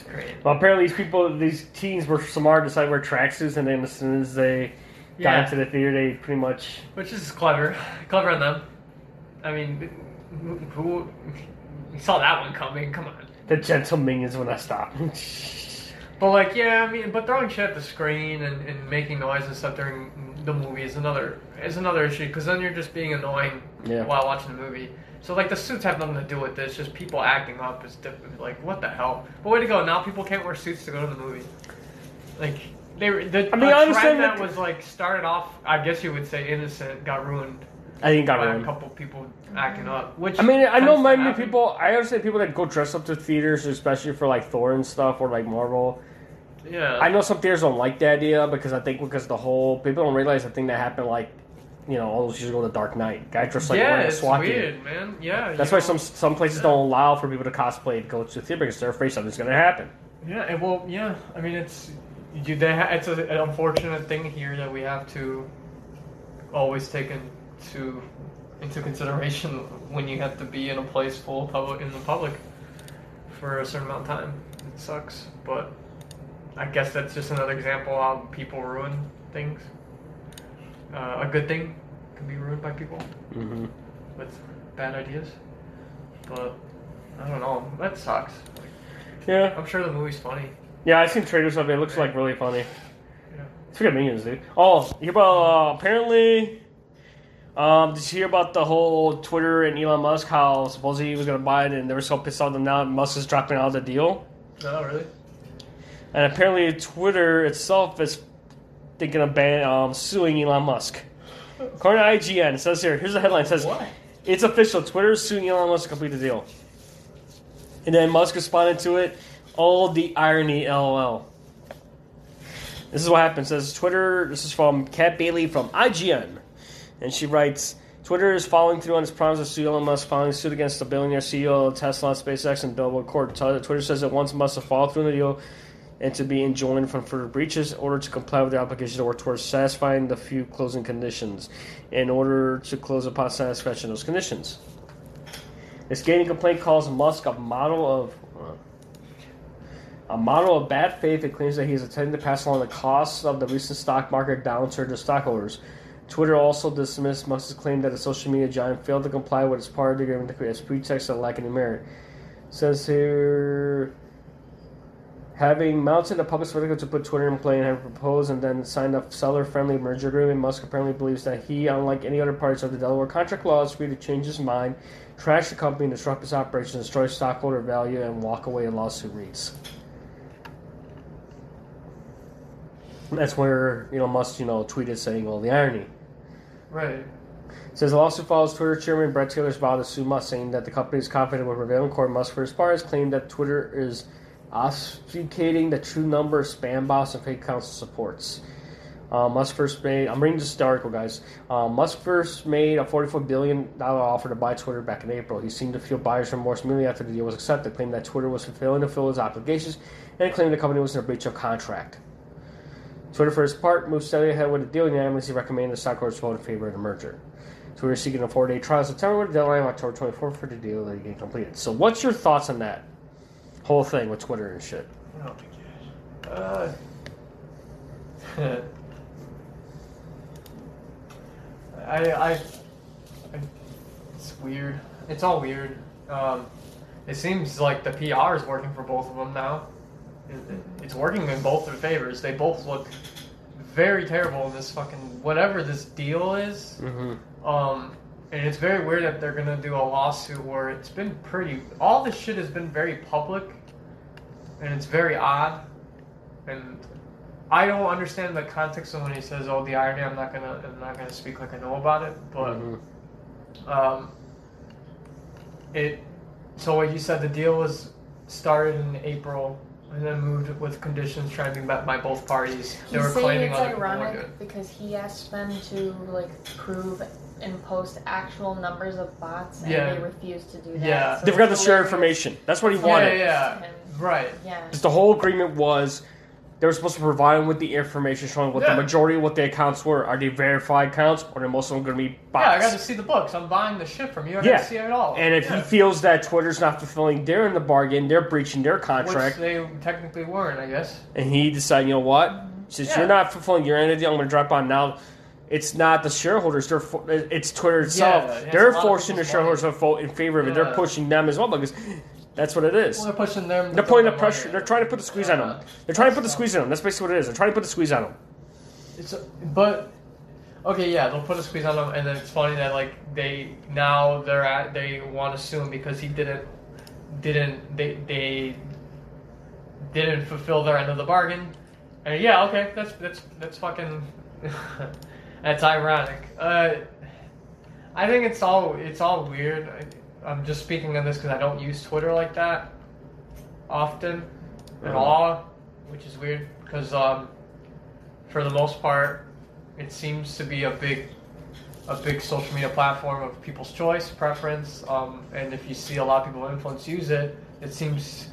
Great. Well, apparently these people, these teens were smart, decided to wear tracksuits, and then as soon as they got Yeah. into the theater, they pretty much Which is clever. Clever on them. I mean, who. saw that one coming. Come on. the gentle minions when I stop. But like, yeah, I mean, but throwing shit at the screen and, and making noise and stuff during the movie is another is another issue because then you're just being annoying Yeah. while watching the movie. So like the suits have nothing to do with this. Just people acting up is different. Like what the hell? But way to go! Now people can't wear suits to go to the movie. Like they were the I mean, a I understand trend that that- was like started off. I guess you would say innocent got ruined I think it got by a couple people acting up. Which I mean, I know tends many happen. people. I understand people that go dress up to theaters, especially for like Thor and stuff, or like Marvel. Yeah. I know some theaters don't like the idea because I think because the whole people don't realize the thing that happened like, you know, all those years ago, the Dark Knight guy dressed like yeah, wearing a SWAT gear. weird, man. Yeah. That's why know. some some places don't allow for people to cosplay to go to the theater because they're afraid something's going to happen. Yeah, and well, yeah. I mean, it's you. They ha- it's a, an unfortunate thing here that we have to always take into into consideration when you have to be in a place full of public in the public for a certain amount of time. It sucks, but I guess that's just another example of how people ruin things. Uh, a good thing can be ruined by people Mm-hmm. with bad ideas, but I don't know. That sucks. Yeah, I'm sure the movie's funny. Yeah. I've seen trailers of it. It looks like really funny. Yeah. It's good minions, dude. Oh, you hear about uh, apparently? Um, did you hear about the whole Twitter and Elon Musk? How supposedly he was going to buy it, and they were so pissed off that now Musk is dropping out of the deal. No, really. And apparently, Twitter itself is thinking of ban um, suing Elon Musk. According to IGN, it says here. Here's the headline. It says What? it's official. Twitter is suing Elon Musk to complete the deal. And then Musk responded to it. All the irony, lol. This is what happens. It says Twitter. This is from Kat Bailey from IGN, and she writes. Twitter is following through on its promise sue Elon Musk, filing suit against the billionaire CEO of Tesla, SpaceX, and Billboard Court. Twitter says it wants Musk to follow through on the deal and to be enjoined from further breaches in order to comply with the obligation to work towards satisfying the few closing conditions in order to close upon satisfaction of those conditions. This gaming complaint calls Musk a model of a model of bad faith and claims that he is intending to pass along the costs of the recent stock market downturn to stockholders. Twitter also dismissed Musk's claim that the social media giant failed to comply with its part of the agreement as pretext of lacking merit. Says here, having mounted a public spectacle to put Twitter in play and have proposed and then signed a seller-friendly merger agreement, Musk apparently believes that he, unlike any other parties of the Delaware contract law, is free to change his mind, trash the company, disrupt its operations, destroy stockholder value, and walk away. A lawsuit reads. That's where you know Musk you know tweeted saying all the irony. Right. Says the lawsuit follows Twitter chairman Bret Taylor's vow to sue Musk, saying that the company is confident will prevail in court. Musk, for his part, has claimed that Twitter is obfuscating the true number of spam bots and fake accounts it supports. Uh, Musk first made. I'm reading this article, guys. Uh, Musk first made a 44 billion dollar offer to buy Twitter back in April. He seemed to feel buyer's remorse immediately after the deal was accepted, claimed that Twitter was failing to fulfill its obligations, and claimed the company was in a breach of contract. Twitter, for his part, moved steadily ahead with the deal, unanimously recommended the stockholders vote in favor of the merger. So Twitter is seeking a four-day trial in September with a deadline of October 24th for the deal to get completed. So, what's your thoughts on that whole thing with Twitter and shit? Oh my gosh. Uh, I, I, I, it's weird. It's all weird. Um, it seems like the PR is working for both of them now. It, it- it's working in both their favors. They both look very terrible in this fucking whatever this deal is. Mm-hmm. Um, and it's very weird that they're gonna do a lawsuit where it's been pretty. All this shit has been very public, and it's very odd. And I don't understand the context of when he says, "Oh, the irony." I'm not gonna. I'm not gonna speak like I know about it, but Mhm. um, it. So what you said, the deal was started in April. And then moved with conditions trying to be met by both parties. They He's were saying claiming it's other people ironic because he asked them to like prove and post actual numbers of bots, and Yeah. they refused to do that. Yeah. So They forgot to share information. That's what he wanted. yeah, And- right. Yeah. Because the whole agreement was they were supposed to provide him with the information showing what Yeah. the majority of what the accounts were. Are they verified accounts or are most of them going to be bots? Yeah, I got to see the books. I'm buying the shit from you. I Yeah. got to see it all. And if yeah. he feels that Twitter's not fulfilling their end of the bargain, they're breaching their contract, Which they technically weren't, I guess. and he decided, you know what? Since you're not fulfilling your end of the deal, I'm going to drop on now. It's not the shareholders; they're it's Twitter itself. They're a lot of forcing the shareholders to vote in favor of it. They're pushing them as well because that's what it is. Well, they're pushing them. They're putting the pressure. They're trying to put the squeeze on them. They're trying to put the squeeze on them. That's basically what it is. They're trying to put the squeeze on them. It's but okay, yeah, they'll put a squeeze on them, and then it's funny that like they now they're at they want to sue him because he didn't didn't they they didn't fulfill their end of the bargain. And yeah, okay, that's that's that's fucking that's ironic. Uh, I think it's all it's all weird. I'm just speaking on this because I don't use Twitter like that often at all, which is weird because um, for the most part, it seems to be a big a big social media platform of people's choice, preference, um, and if you see a lot of people influence use it, it seems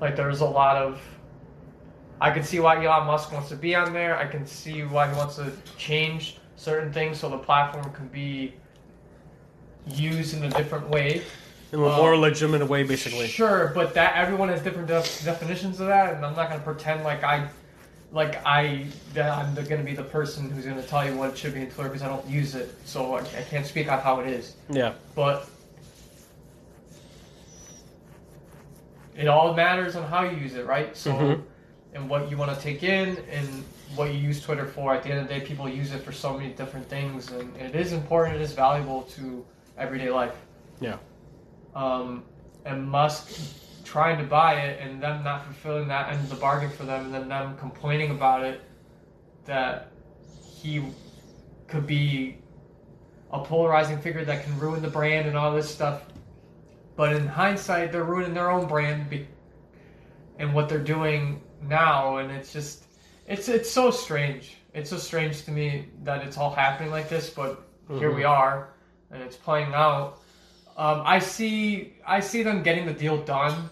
like there's a lot of. I can see why Elon Musk wants to be on there. I can see why he wants to change certain things so the platform can be used in a different way. In a more legitimate way, basically. Sure, but that everyone has different def- definitions of that, and I'm not gonna pretend like I, like I, that I'm gonna be the person who's gonna tell you what it should be in Twitter because I don't use it, so I, I can't speak on how it is. Yeah. But it all matters on how you use it, right? So, Mhm. and what you want to take in, and what you use Twitter for. At the end of the day, people use it for so many different things, and it is important. It is valuable to everyday life. Yeah. Um, and Musk trying to buy it, and them not fulfilling that end of the bargain for them, and then them complaining about it, that he could be a polarizing figure that can ruin the brand and all this stuff. But in hindsight, they're ruining their own brand be- and what they're doing now, and it's just, it's it's so strange. It's so strange to me that it's all happening like this, but here we are, and it's playing out. Um, I see, I see them getting the deal done,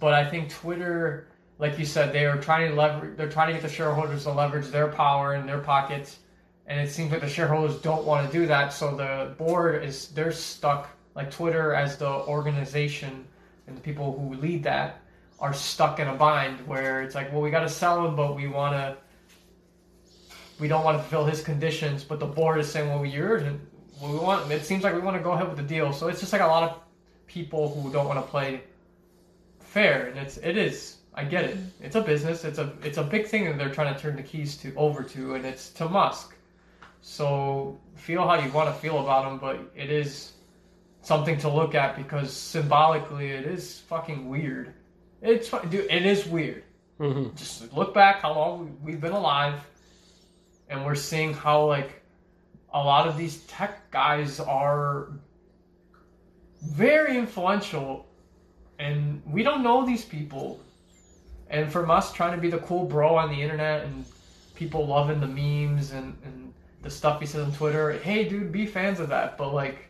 but I think Twitter like you said, they are trying to leverage. They're trying to get the shareholders to leverage their power in their pockets, and it seems like the shareholders don't want to do that. So the board is they're stuck. Like Twitter as the organization and the people who lead that are stuck in a bind where it's like, well, we got to sell him, but we want to. We don't want to fulfill his conditions, but the board is saying, well, you're we want. It seems like we want to go ahead with the deal. So it's just like a lot of people who don't want to play fair, and it's it is. I get it. It's a business. It's a it's a big thing that they're trying to turn the keys to over to, and it's to Musk. So feel how you want to feel about him, but it is something to look at because symbolically it is fucking weird. It's dude, it is weird. Mm-hmm. Just look back how long we've been alive, and we're seeing how like a lot of these tech guys are very influential, and we don't know these people. And from us trying to be the cool bro on the internet and people loving the memes and, and the stuff he says on Twitter, hey dude, be fans of that. But like,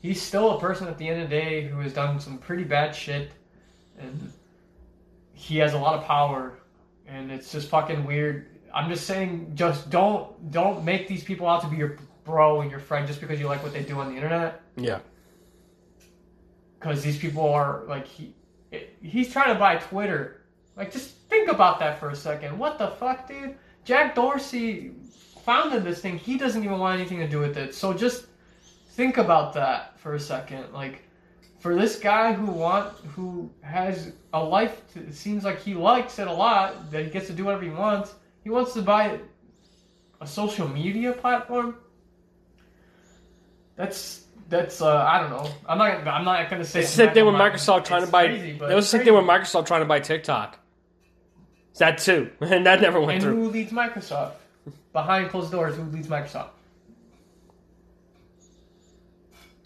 he's still a person at the end of the day who has done some pretty bad shit, and he has a lot of power, and it's just fucking weird. I'm just saying, just don't don't make these people out to be your bro and your friend just because you like what they do on the internet. Yeah. Because these people are like he he's trying to buy Twitter. Like, just think about that for a second. What the fuck, dude? Jack Dorsey founded this thing. He doesn't even want anything to do with it. So just think about that for a second. Like, for this guy who want who has a life, to, it seems like he likes it a lot. That he gets to do whatever he wants. He wants to buy a social media platform. That's that's uh, I don't know. I'm not I'm not gonna say It's the same thing with Microsoft- trying to buy. crazy, It was the same thing with. Microsoft trying to buy TikTok. It's that too, and that never went And through. who leads Microsoft? Behind closed doors, who leads Microsoft?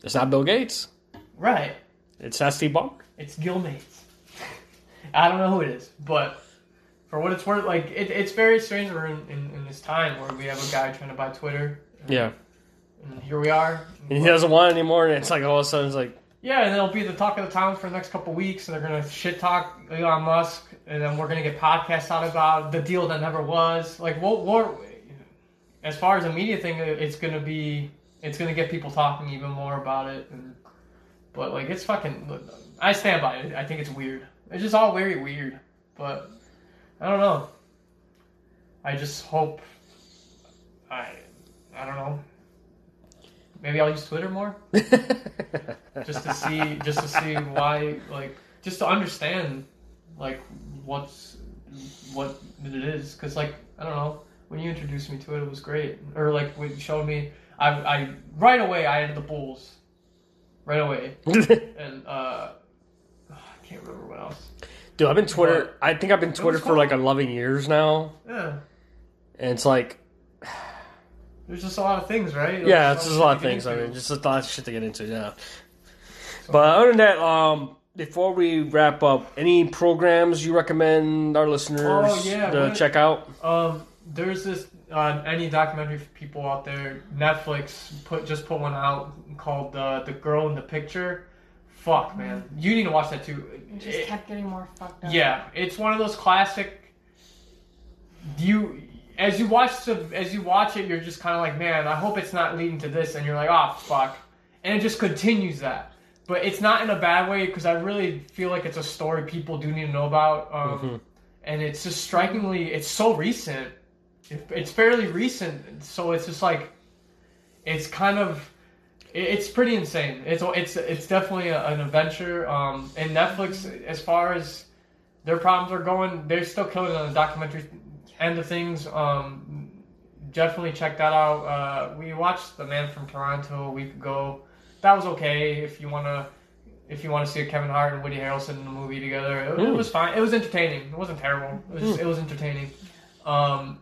It's not Bill Gates. Right. It's Steve Ballmer. It's Gil Mates. I don't know who it is, but for what it's worth, like it, it's very strange we're in, in, in this time where we have a guy trying to buy Twitter. And, Yeah, And here we are. and he doesn't want it anymore, and it's like all of a sudden it's like, Yeah, and it'll be the talk of the town for the next couple weeks, and they're gonna shit talk Elon Musk, and then we're gonna get podcasts out about the deal that never was. Like, what, what? As far as a media thing, it's gonna be, it's gonna get people talking even more about it. And, but like, it's fucking. I stand by it. I think it's weird. It's just all very weird. But I don't know. I just hope. I, I don't know. Maybe I'll use Twitter more just to see just to see why like just to understand like what's what it is because like i don't know when you introduced me to it it was great or like when you showed me i i right away i had the bulls right away and uh i can't remember what else dude, I've been Twitter. I think I've been Twitter for like 11 years now, yeah and it's like, there's just a lot of things right yeah, it's just a lot of much to get things. I mean, just a lot of shit to get into. Yeah. But other than that, um, before we wrap up, any programs you recommend our listeners Oh, yeah, to what- check out? Um, there's this uh, any documentary for people out there. Netflix put just put one out called uh, "The Girl in the Picture." Fuck, man, you need to watch that too. It just It- kept getting more fucked up. yeah, it's one of those classic. You as you watch the as you watch it, you're just kind of like, man, I hope it's not leading to this, and you're like, oh fuck, and it just continues that. But it's not in a bad way because I really feel like it's a story people do need to know about, um, Mhm. and it's just strikingly, it's so recent. It, it's fairly recent, so it's just like, it's kind of it- it's pretty insane. It's it's it's definitely a, an adventure. Um, and Netflix, as far as their problems are going, they're still killing it on the documentary end of things. Um, definitely check that out. Uh, we watched The Man from Toronto a week ago. That was okay. If you wanna. If you want to see Kevin Hart and Woody Harrelson in a movie together, it, it Mm. was fine. It was entertaining. It wasn't terrible. It was, it was entertaining. Um,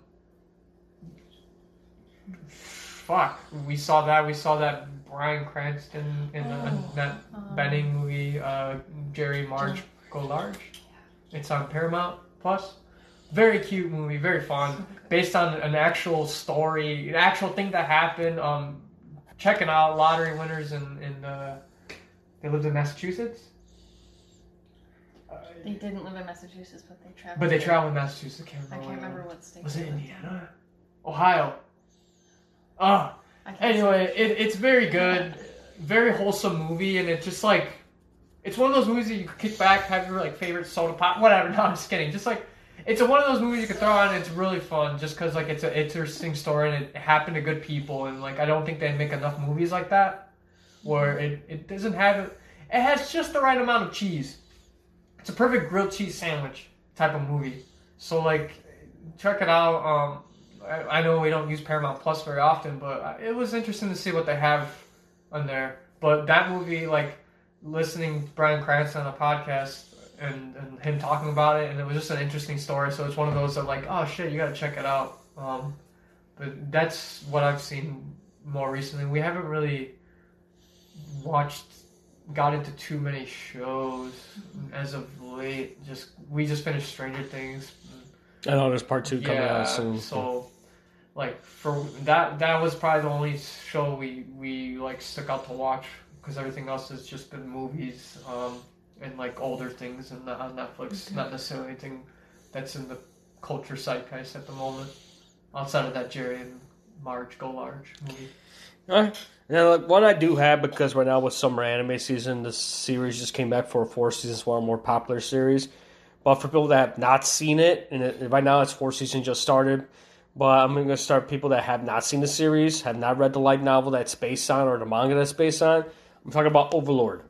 fuck, we saw that. We saw that Bryan Cranston in the, Oh, that um, Bening movie, uh, Jerry Marge Go Large. It's on Paramount Plus. Very cute movie, very fun, based on an actual story, an actual thing that happened. Um, checking out lottery winners in in uh, they lived in Massachusetts. Uh, They didn't live in Massachusetts, but they traveled. But they there. traveled in Massachusetts. I can't I remember. can't remember what state. Was it they went to. Indiana? Ohio. Ah. Anyway, it, it's very good, very wholesome movie, and it's just like, it's one of those movies that you could kick back, have your like favorite soda pop, whatever. No, I'm just kidding. Just like, it's a, one of those movies you can throw on. and It's really fun, just because like it's an interesting story and it happened to good people, and like I don't think they make enough movies like that, where it it doesn't have it. it has just the right amount of cheese. It's a perfect grilled cheese sandwich type of movie. So like, check it out. Um, I, I know we don't use Paramount Plus very often, but it was interesting to see what they have on there. But that movie, like listening to Bryan Cranston on a podcast and, and him talking about it, and it was just an interesting story. So it's one of those that like, oh shit, you gotta check it out. Um, but that's what I've seen more recently. We haven't really watched, got into too many shows as of late. Just we just finished Stranger Things. I know there's part two coming out soon. So, like for that, that was probably the only show we we like stuck out to watch because everything else has just been movies um, and like older things and on Netflix. Not necessarily anything that's in the culture zeitgeist at the moment. Outside of that Jerry and Marge Go Large movie. Alright. Now, like, one I do have because right now with summer anime season, the series just came back for four seasons, one more popular series. But for people that have not seen it, and it, right now it's four seasons just started, but I'm going to start people that have not seen the series, have not read the light novel that's based on, or the manga that's based on. I'm talking about Overlord.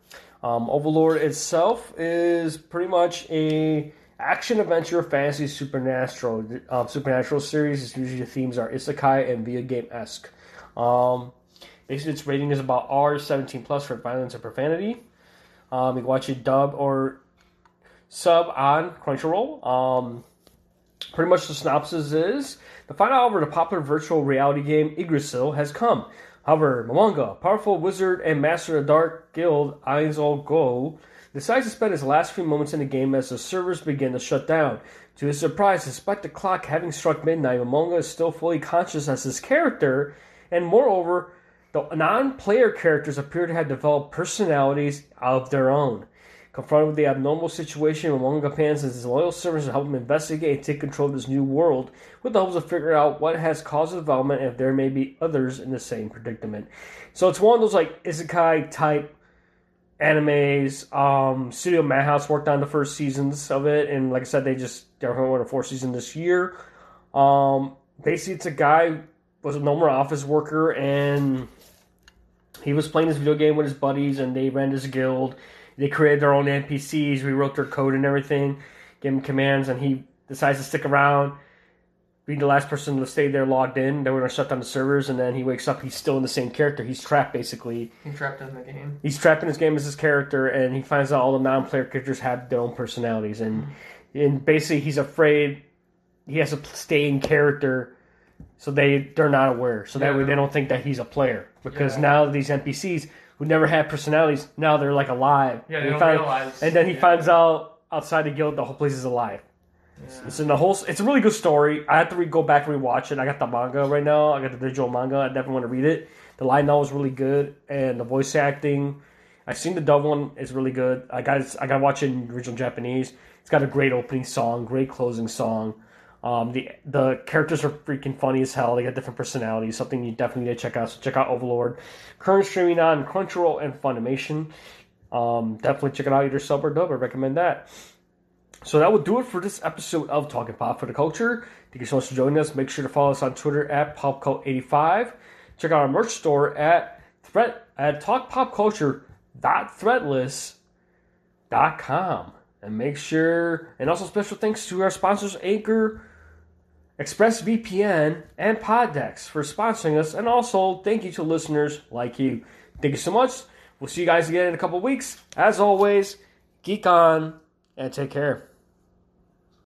Um, Overlord itself is pretty much a action adventure fantasy supernatural um, supernatural series. It's usually the themes are isekai and video game esque. Um, basically, its rating is about R seventeen plus for violence and profanity. Um, you can watch it dub or sub on Crunchyroll. Um, pretty much the synopsis is the final hour of the popular virtual reality game Yggdrasil has come. However, Momonga, powerful wizard and master of Dark Guild Ainz Ooal Gown, decides to spend his last few moments in the game as the servers begin to shut down. To his surprise, despite the clock having struck midnight, Momonga is still fully conscious as his character, and moreover, the non-player characters appear to have developed personalities of their own. Confronted with the abnormal situation, Momonga plans as his loyal servants to help him investigate and take control of this new world, with the hopes of figuring out what has caused the development and if there may be others in the same predicament. So it's one of those like isekai type animes. Um, Studio Madhouse worked on the first seasons of it, and like I said, they just they're going to fourth season this year. Um, basically, it's a guy was a normal office worker, and he was playing this video game with his buddies, and they ran this guild. They created their own NPCs, rewrote their code and everything, gave him commands, and he decides to stick around. Being the last person to stay there logged in, they were going to shut down the servers, and then he wakes up. He's still in the same character. He's trapped basically He trapped in the game. he's trapped in his game as his character, and he finds out all the non-player characters have their own personalities, and and basically he's afraid he has to stay in character, so they they're not aware, so that Yeah. way they don't think that he's a player because Yeah. now these NPCs who never had personalities now they're like alive. Yeah, And they he don't find- realize. and then he yeah. finds out outside the guild the whole place is alive. Yeah. It's in the whole. It's a really good story. I have to re- go back and rewatch it. I got the manga right now. I got the digital manga. I definitely want to read it. The light novel is really good, and the voice acting. I've seen the dub one. is really good. I got. I got to watch it in original Japanese. It's got a great opening song, great closing song. Um, the the characters are freaking funny as hell. They got different personalities. Something you definitely need to check out. So check out Overlord. Current streaming on Crunchyroll and Funimation. Um, definitely check it out either sub or dub. I recommend that. So that will do it for this episode of Talking Pop for the Culture. Thank you so much for joining us. Make sure to follow us on Twitter at PopCult85. Check out our merch store at threat at talkpopculture.threadless.com. And make sure and also special thanks to our sponsors Anchor, ExpressVPN, and Poddex for sponsoring us. And also thank you to listeners like you. Thank you so much. We'll see you guys again in a couple weeks. As always, geek on and take care.